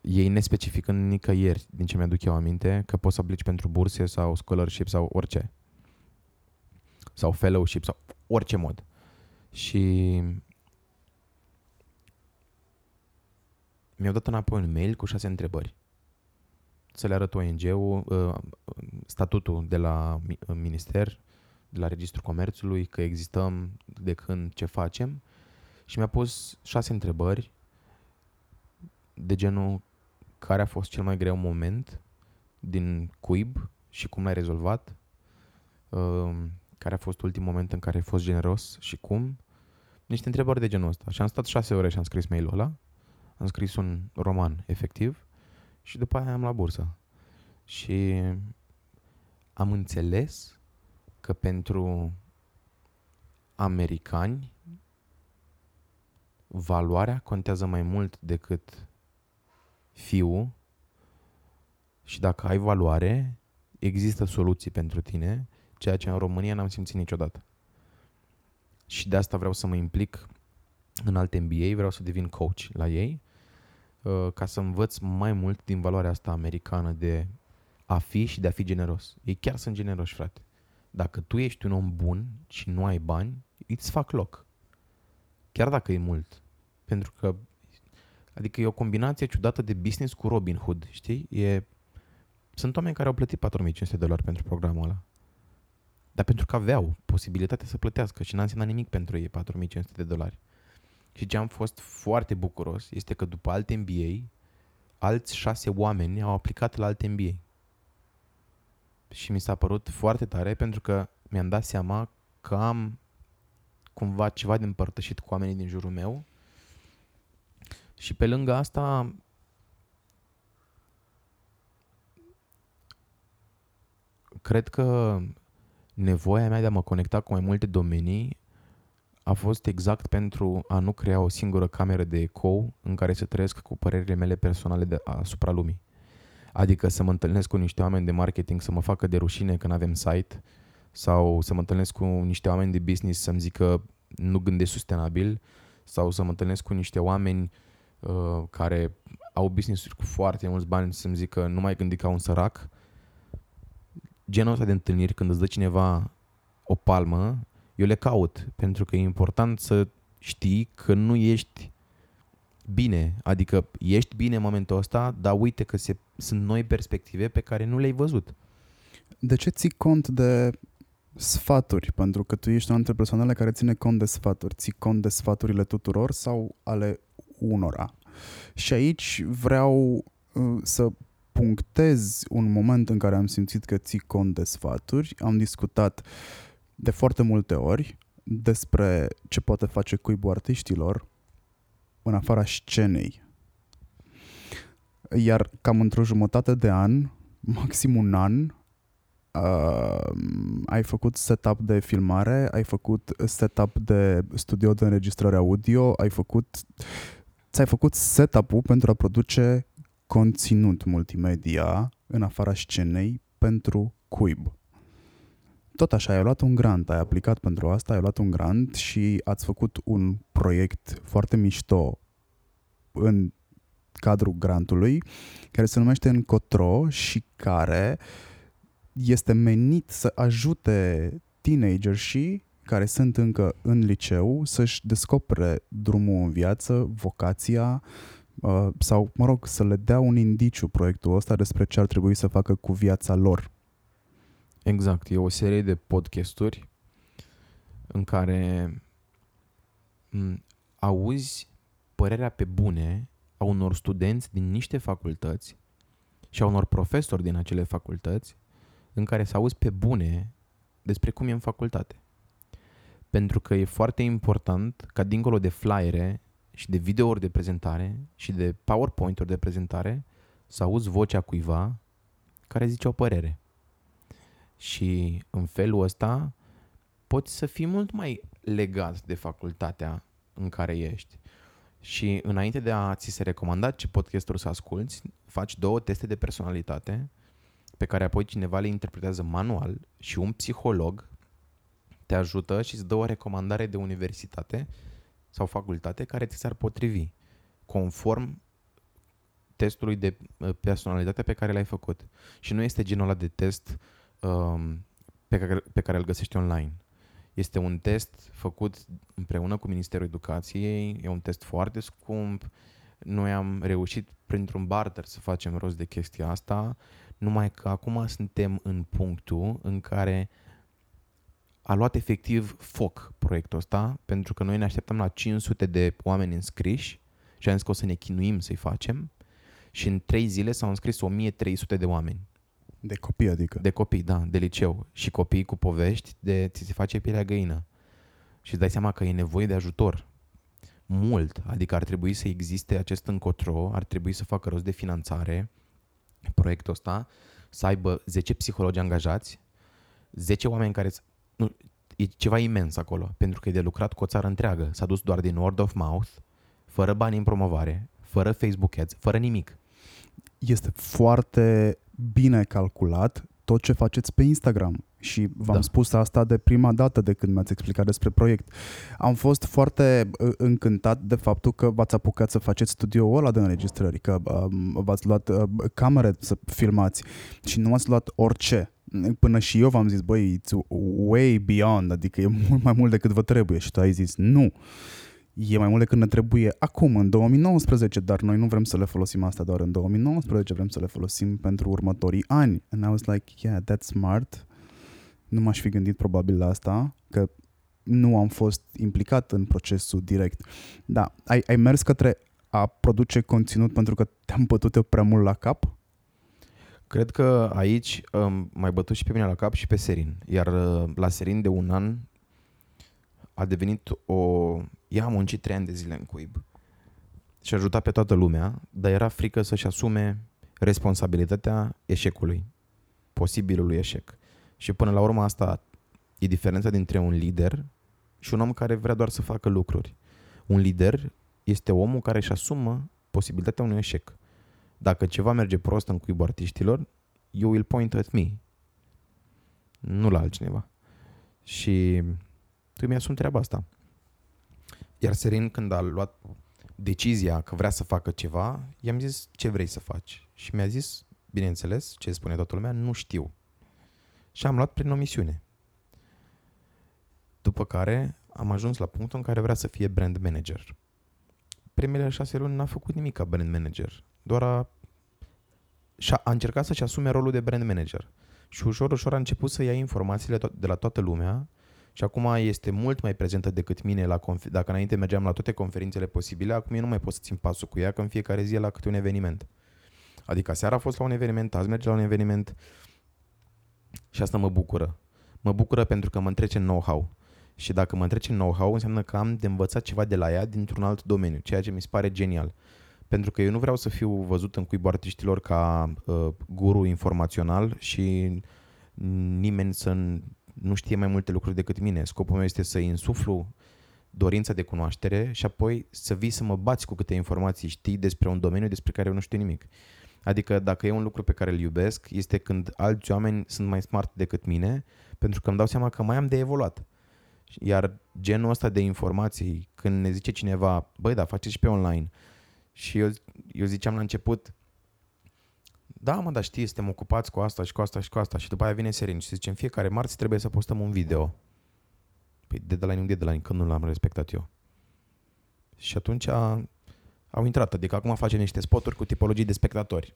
Speaker 2: Ei ne specifică nicăieri, din ce mi-aduc eu aminte, că poți să aplici pentru burse sau scholarship sau orice. Sau fellowship sau orice mod. Și mi-au dat înapoi un mail cu șase întrebări. Să le arăt ONG-ul, uh, statutul de la minister, de la Registrul Comerțului, că existăm, de când, ce facem. Și mi-a pus șase întrebări de genul care a fost cel mai greu moment din cuib și cum l-ai rezolvat, uh, care a fost ultimul moment în care ai fost generos și cum. Niște întrebări de genul ăsta. Și am stat șase ore și am scris mail-ul ăla. Am scris un roman efectiv și după aia am la bursă. Și am înțeles că pentru americani valoarea contează mai mult decât fiu și dacă ai valoare, există soluții pentru tine, ceea ce în România n-am simțit niciodată. Și de asta vreau să mă implic în alte MBA, vreau să devin coach la ei, uh, ca să învăț mai mult din valoarea asta americană de a fi și de a fi generos. Ei chiar sunt generoși, frate. Dacă tu ești un om bun și nu ai bani, îți fac loc. Chiar dacă e mult. Pentru că Adică e o combinație ciudată de business cu Robin Hood, știi? E... Sunt oameni care au plătit 4500 de dolari pentru programul ăla. Dar pentru că aveau posibilitatea să plătească și n-a însemnat nimic pentru ei 4500 de dolari. Și ce am fost foarte bucuros este că după alte MBA, alți șase oameni au aplicat la alte MBA. Și mi s-a părut foarte tare pentru că mi-am dat seama că am cumva ceva de împărtășit cu oamenii din jurul meu și pe lângă asta, cred că nevoia mea de a mă conecta cu mai multe domenii a fost exact pentru a nu crea o singură cameră de eco în care să trăiesc cu părerile mele personale de, asupra lumii. Adică să mă întâlnesc cu niște oameni de marketing să mă facă de rușine când avem site sau să mă întâlnesc cu niște oameni de business să-mi zică nu gândesc sustenabil sau să mă întâlnesc cu niște oameni uh, care au business cu foarte mulți bani să-mi zică nu mai gândi ca un sărac, genul ăsta de întâlniri când îți dă cineva o palmă, eu le caut pentru că e important să știi că nu ești bine, adică ești bine în momentul ăsta, dar uite că se, sunt noi perspective pe care nu le-ai văzut.
Speaker 1: De ce ții cont de sfaturi? Pentru că tu ești una dintre persoanele care ține cont de sfaturi. Ții cont de sfaturile tuturor sau ale unora. Și aici vreau uh, să punctez un moment în care am simțit că ții cont de sfaturi. Am discutat de foarte multe ori despre ce poate face cuibul artiștilor în afara scenei. Iar cam într-o jumătate de an, maxim un an, uh, ai făcut setup de filmare, ai făcut setup de studio de înregistrare audio, ai făcut ți-ai făcut setup-ul pentru a produce conținut multimedia în afara scenei pentru cuib. tot așa, ai luat un grant, ai aplicat pentru asta, ai luat un grant și ați făcut un proiect foarte mișto în cadrul grantului, care se numește Încotro și care este menit să ajute teenager și care sunt încă în liceu să-și descopere drumul în viață, vocația uh, sau, mă rog, să le dea un indiciu proiectul ăsta despre ce ar trebui să facă cu viața lor.
Speaker 2: Exact, e o serie de podcasturi în care m, auzi părerea pe bune a unor studenți din niște facultăți și a unor profesori din acele facultăți în care să auzi pe bune despre cum e în facultate. Pentru că e foarte important ca dincolo de flyere și de videouri de prezentare și de PowerPoint-uri de prezentare să auzi vocea cuiva care zice o părere. Și în felul ăsta poți să fii mult mai legat de facultatea în care ești. Și înainte de a ți se recomanda ce podcasturi să asculti, faci două teste de personalitate pe care apoi cineva le interpretează manual și un psiholog te ajută și îți dă o recomandare de universitate sau facultate care ți s-ar potrivi conform testului de uh, personalitate pe care l-ai făcut. Și nu este genul ăla de test um, pe, care, pe care îl găsești online. Este un test făcut împreună cu Ministerul Educației, e un test foarte scump. Noi am reușit printr-un barter să facem rost de chestia asta, numai că acum suntem în punctul în care a luat efectiv foc proiectul ăsta, pentru că noi ne așteptam la 500 de oameni înscriși și am zis că o să ne chinuim să-i facem și în 3 zile s-au înscris 1300 de oameni.
Speaker 1: De copii, adică.
Speaker 2: De copii, da, de liceu. Și copii cu povești de ți se face pielea găină. Și îți dai seama că e nevoie de ajutor. Mult. Adică ar trebui să existe acest încotro, ar trebui să facă rost de finanțare proiectul ăsta, să aibă 10 psihologi angajați, 10 oameni care... Nu, e ceva imens acolo, pentru că e de lucrat cu o țară întreagă. S-a dus doar din word of mouth, fără bani în promovare, fără Facebook ads, fără nimic.
Speaker 1: Este foarte bine calculat tot ce faceți pe Instagram și v-am da. spus asta de prima dată de când mi-ați explicat despre proiect. Am fost foarte uh, încântat de faptul că v-ați apucat să faceți studioul ăla de înregistrări, că um, v-ați luat uh, camere să filmați și nu ați luat orice. Până și eu v-am zis, băi, it's way beyond, adică e mult mai mult decât vă trebuie și tu ai zis nu e mai mult decât ne trebuie acum, în 2019, dar noi nu vrem să le folosim asta doar în 2019, vrem să le folosim pentru următorii ani. And I was like, yeah, that's smart. Nu m-aș fi gândit probabil la asta, că nu am fost implicat în procesul direct. Da, ai, ai mers către a produce conținut pentru că te-am bătut eu prea mult la cap?
Speaker 2: Cred că aici um, mai bătut și pe mine la cap și pe Serin. Iar uh, la Serin de un an a devenit o... Ea a muncit trei ani de zile în cuib și a ajutat pe toată lumea, dar era frică să-și asume responsabilitatea eșecului, posibilului eșec. Și până la urmă asta e diferența dintre un lider și un om care vrea doar să facă lucruri. Un lider este omul care își asumă posibilitatea unui eșec. Dacă ceva merge prost în cuibul artiștilor, you will point at me. Nu la altcineva. Și tu mi-asum treaba asta. Iar Serin, când a luat decizia că vrea să facă ceva, i-am zis ce vrei să faci. Și mi-a zis, bineînțeles, ce spune toată lumea, nu știu. Și am luat prin omisiune. După care am ajuns la punctul în care vrea să fie brand manager. Primele șase luni n-a făcut nimic ca brand manager. Doar a, și-a, a încercat să-și asume rolul de brand manager. Și ușor, ușor a început să ia informațiile de la toată lumea și acum este mult mai prezentă decât mine la conf- dacă înainte mergeam la toate conferințele posibile, acum eu nu mai pot să țin pasul cu ea, că în fiecare zi e la câte un eveniment. Adică seara a fost la un eveniment, azi merge la un eveniment și asta mă bucură. Mă bucură pentru că mă întrece know-how. Și dacă mă întrece know-how, înseamnă că am de învățat ceva de la ea dintr-un alt domeniu, ceea ce mi se pare genial. Pentru că eu nu vreau să fiu văzut în cuibul artiștilor ca uh, guru informațional și nimeni să nu știe mai multe lucruri decât mine. Scopul meu este să insuflu dorința de cunoaștere și apoi să vii să mă bați cu câte informații știi despre un domeniu despre care eu nu știu nimic. Adică dacă e un lucru pe care îl iubesc, este când alți oameni sunt mai smart decât mine, pentru că îmi dau seama că mai am de evoluat. Iar genul ăsta de informații, când ne zice cineva, băi, da, faceți și pe online, și eu, eu ziceam la început, da, mă, dar știi, suntem ocupați cu asta și cu asta și cu asta și după aia vine Serin și zice, în fiecare marți trebuie să postăm un video. Păi deadline un deadline, când nu l-am respectat eu. Și atunci a, au intrat, adică acum facem niște spoturi cu tipologii de spectatori.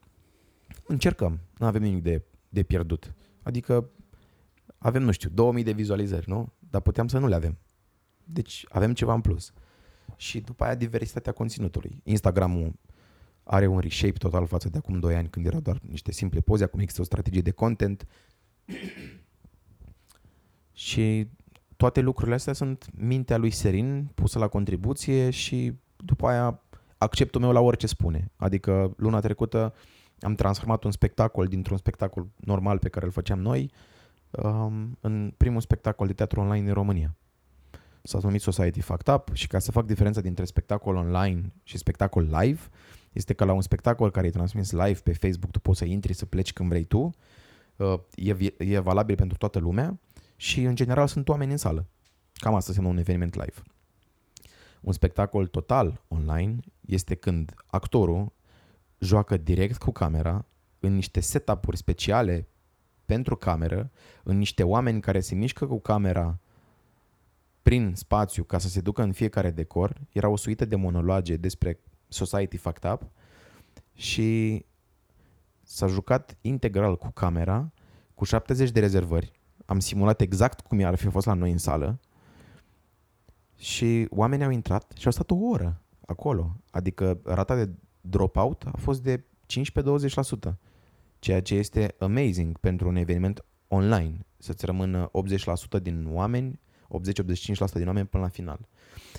Speaker 2: Încercăm, nu avem nimic de, de pierdut. Adică avem, nu știu, 2000 de vizualizări, nu? Dar puteam să nu le avem. Deci avem ceva în plus. Și după aia diversitatea conținutului. Instagramul are un reshape total față de acum 2 ani când erau doar niște simple poze, acum există o strategie de content. și toate lucrurile astea sunt mintea lui Serin pusă la contribuție și după aia acceptul meu la orice spune. Adică luna trecută am transformat un spectacol dintr-un spectacol normal pe care îl făceam noi um, în primul spectacol de teatru online în România. S-a numit Society Fucked Up și ca să fac diferența dintre spectacol online și spectacol live, este că la un spectacol care e transmis live pe Facebook tu poți să intri, să pleci când vrei tu, uh, e, e valabil pentru toată lumea și în general sunt oameni în sală. Cam asta înseamnă un eveniment live. Un spectacol total online este când actorul joacă direct cu camera în niște setup-uri speciale pentru cameră, în niște oameni care se mișcă cu camera prin spațiu ca să se ducă în fiecare decor. Era o suită de monologe despre Society Fucked Up și s-a jucat integral cu camera, cu 70 de rezervări. Am simulat exact cum ar fi fost la noi în sală și oamenii au intrat și au stat o oră acolo. Adică rata de dropout a fost de 15-20%, ceea ce este amazing pentru un eveniment online, să-ți rămână 80% din oameni, 80-85% din oameni până la final.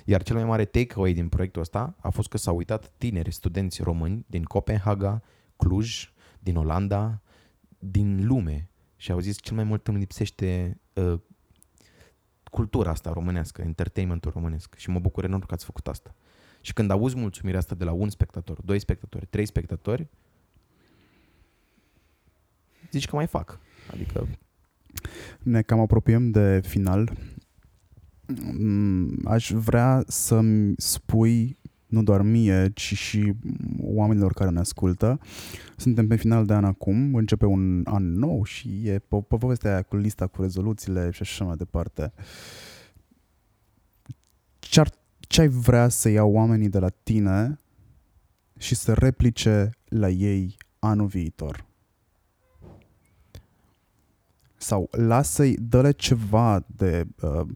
Speaker 2: Iar cel mai mare takeaway din proiectul ăsta a fost că s-au uitat tineri studenți români din Copenhaga, Cluj, din Olanda, din lume și au zis cel mai mult îmi lipsește uh, cultura asta românească, entertainmentul românesc și mă bucur enorm că ați făcut asta. Și când auzi mulțumirea asta de la un spectator, doi spectatori, trei spectatori, zici că mai fac. Adică...
Speaker 1: Ne cam apropiem de final. Mm, aș vrea să-mi spui nu doar mie, ci și oamenilor care ne ascultă. Suntem pe final de an acum, începe un an nou și e pe povestea aia cu lista cu rezoluțiile și așa mai departe. Ce-ar ce ai vrea să iau oamenii de la tine și să replice la ei anul viitor? Sau lasă-i, dă-le ceva de... Uh,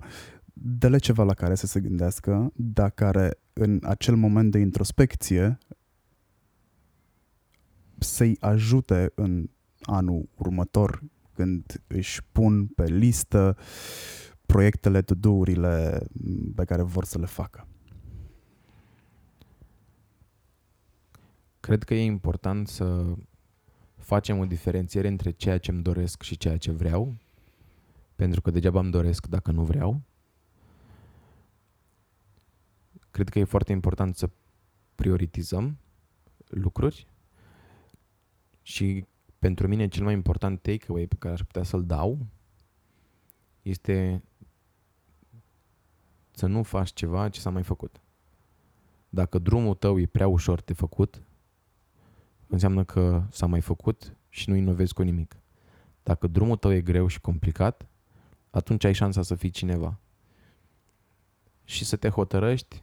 Speaker 1: dă-le ceva la care să se gândească, dar care în acel moment de introspecție să-i ajute în anul următor când își pun pe listă uh, proiectele, to-do-urile pe care vor să le facă.
Speaker 2: Cred că e important să facem o diferențiere între ceea ce îmi doresc și ceea ce vreau, pentru că degeaba îmi doresc dacă nu vreau. Cred că e foarte important să prioritizăm lucruri și pentru mine cel mai important takeaway pe care aș putea să-l dau este să nu faci ceva ce s-a mai făcut. Dacă drumul tău e prea ușor de făcut, înseamnă că s-a mai făcut și nu inovezi cu nimic. Dacă drumul tău e greu și complicat, atunci ai șansa să fii cineva. Și să te hotărăști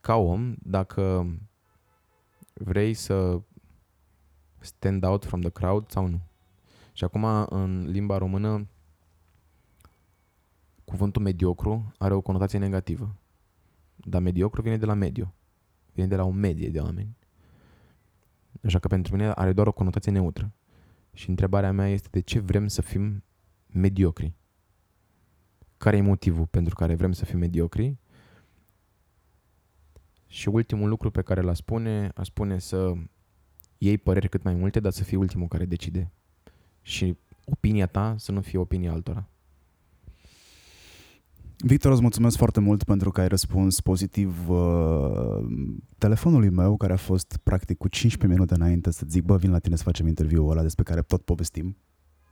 Speaker 2: ca om dacă vrei să stand out from the crowd sau nu. Și acum, în limba română, cuvântul mediocru are o conotație negativă. Dar mediocru vine de la mediu. Vine de la o medie de oameni. Așa că pentru mine are doar o conotație neutră. Și întrebarea mea este de ce vrem să fim mediocri? Care e motivul pentru care vrem să fim mediocri? Și ultimul lucru pe care l-a spune, a spune să iei păreri cât mai multe, dar să fii ultimul care decide. Și opinia ta să nu fie opinia altora.
Speaker 1: Victor, îți mulțumesc foarte mult pentru că ai răspuns pozitiv uh, telefonului meu, care a fost practic cu 15 minute înainte să zic, bă, vin la tine să facem interviul ăla despre care tot povestim.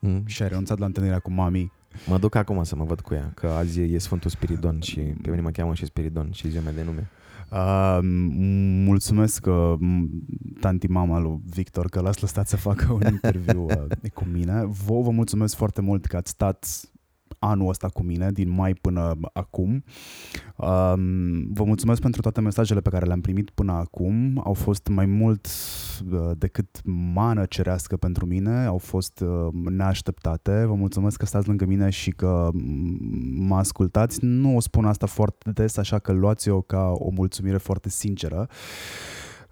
Speaker 2: Mm.
Speaker 1: și ai renunțat la întâlnirea cu mami.
Speaker 2: Mă duc acum să mă văd cu ea, că azi e Sfântul Spiridon și pe mine mă cheamă și Spiridon și ziua mea de nume.
Speaker 1: Uh, mulțumesc că tanti mama lui Victor că l-ați lăsat să facă un interviu uh, cu mine. Vă, vă mulțumesc foarte mult că ați stat anul ăsta cu mine, din mai până acum. Um, vă mulțumesc pentru toate mesajele pe care le-am primit până acum. Au fost mai mult uh, decât mană cerească pentru mine, au fost uh, neașteptate. Vă mulțumesc că stați lângă mine și că mă ascultați. Nu o spun asta foarte des, așa că luați-o ca o mulțumire foarte sinceră.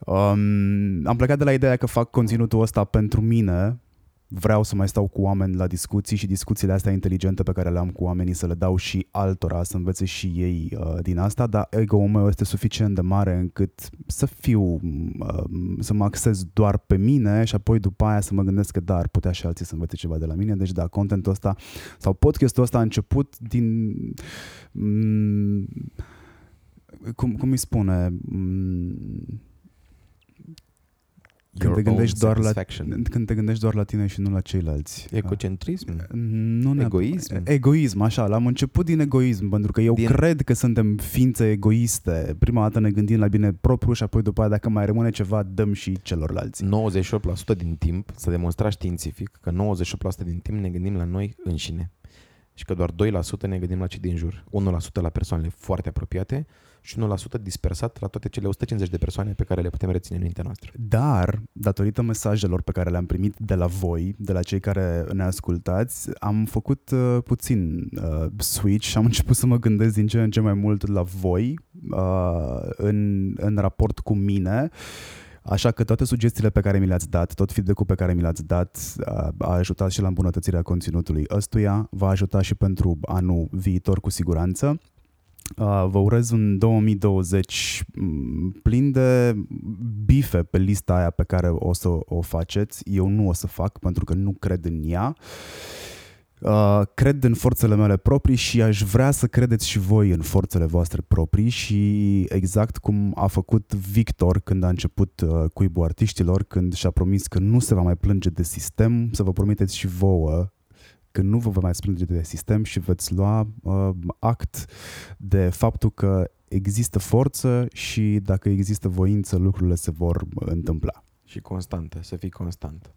Speaker 1: Um, am plecat de la ideea că fac conținutul ăsta pentru mine, vreau să mai stau cu oameni la discuții și discuțiile astea inteligente pe care le am cu oamenii să le dau și altora, să învețe și ei uh, din asta, dar ego-ul meu este suficient de mare încât să fiu, uh, să mă axez doar pe mine și apoi după aia să mă gândesc că da, ar putea și alții să învețe ceva de la mine. Deci da, contentul ăsta sau podcastul ăsta a început din... Mm, cum, cum îi spune... Mm, când
Speaker 2: Your
Speaker 1: te, gândești
Speaker 2: own
Speaker 1: doar la,
Speaker 2: satisfaction.
Speaker 1: când te gândești doar la tine și nu la ceilalți.
Speaker 2: Ecocentrism?
Speaker 1: Nu neapărat-
Speaker 2: Egoism?
Speaker 1: Egoism, așa. L-am început din egoism, pentru că eu
Speaker 2: Din-
Speaker 1: cred că suntem ființe egoiste. Prima dată ne gândim la bine propriu și apoi după aia dacă mai rămâne ceva, dăm și celorlalți.
Speaker 2: 98% din timp, s-a demonstrat științific că 98% din timp ne gândim la noi înșine și că doar 2% ne gândim la cei din jur. 1% la persoanele foarte apropiate și 1% dispersat la toate cele 150 de persoane pe care le putem reține în mintea noastră.
Speaker 1: Dar, datorită mesajelor pe care le-am primit de la voi, de la cei care ne ascultați, am făcut uh, puțin uh, switch și am început să mă gândesc din ce în ce mai mult la voi uh, în, în raport cu mine. Așa că toate sugestiile pe care mi le-ați dat, tot feedback-ul pe care mi l-ați dat uh, a ajutat și la îmbunătățirea conținutului ăstuia, va ajuta și pentru anul viitor cu siguranță. Uh, vă urez un 2020 mm, plin de bife pe lista aia pe care o să o faceți. Eu nu o să fac pentru că nu cred în ea. Uh, cred în forțele mele proprii și aș vrea să credeți și voi în forțele voastre proprii și exact cum a făcut Victor când a început uh, cuibul artiștilor, când și-a promis că nu se va mai plânge de sistem, să vă promiteți și vouă că nu vă va mai plânge de sistem și veți lua uh, act de faptul că există forță și dacă există voință, lucrurile se vor întâmpla.
Speaker 2: Și constantă, să fii constant.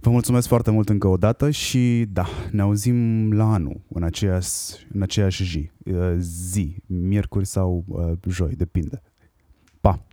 Speaker 1: Vă mulțumesc foarte mult încă o dată și da, ne auzim la anul, în aceeași, în aceeași zi, uh, zi, miercuri sau uh, joi, depinde. Pa!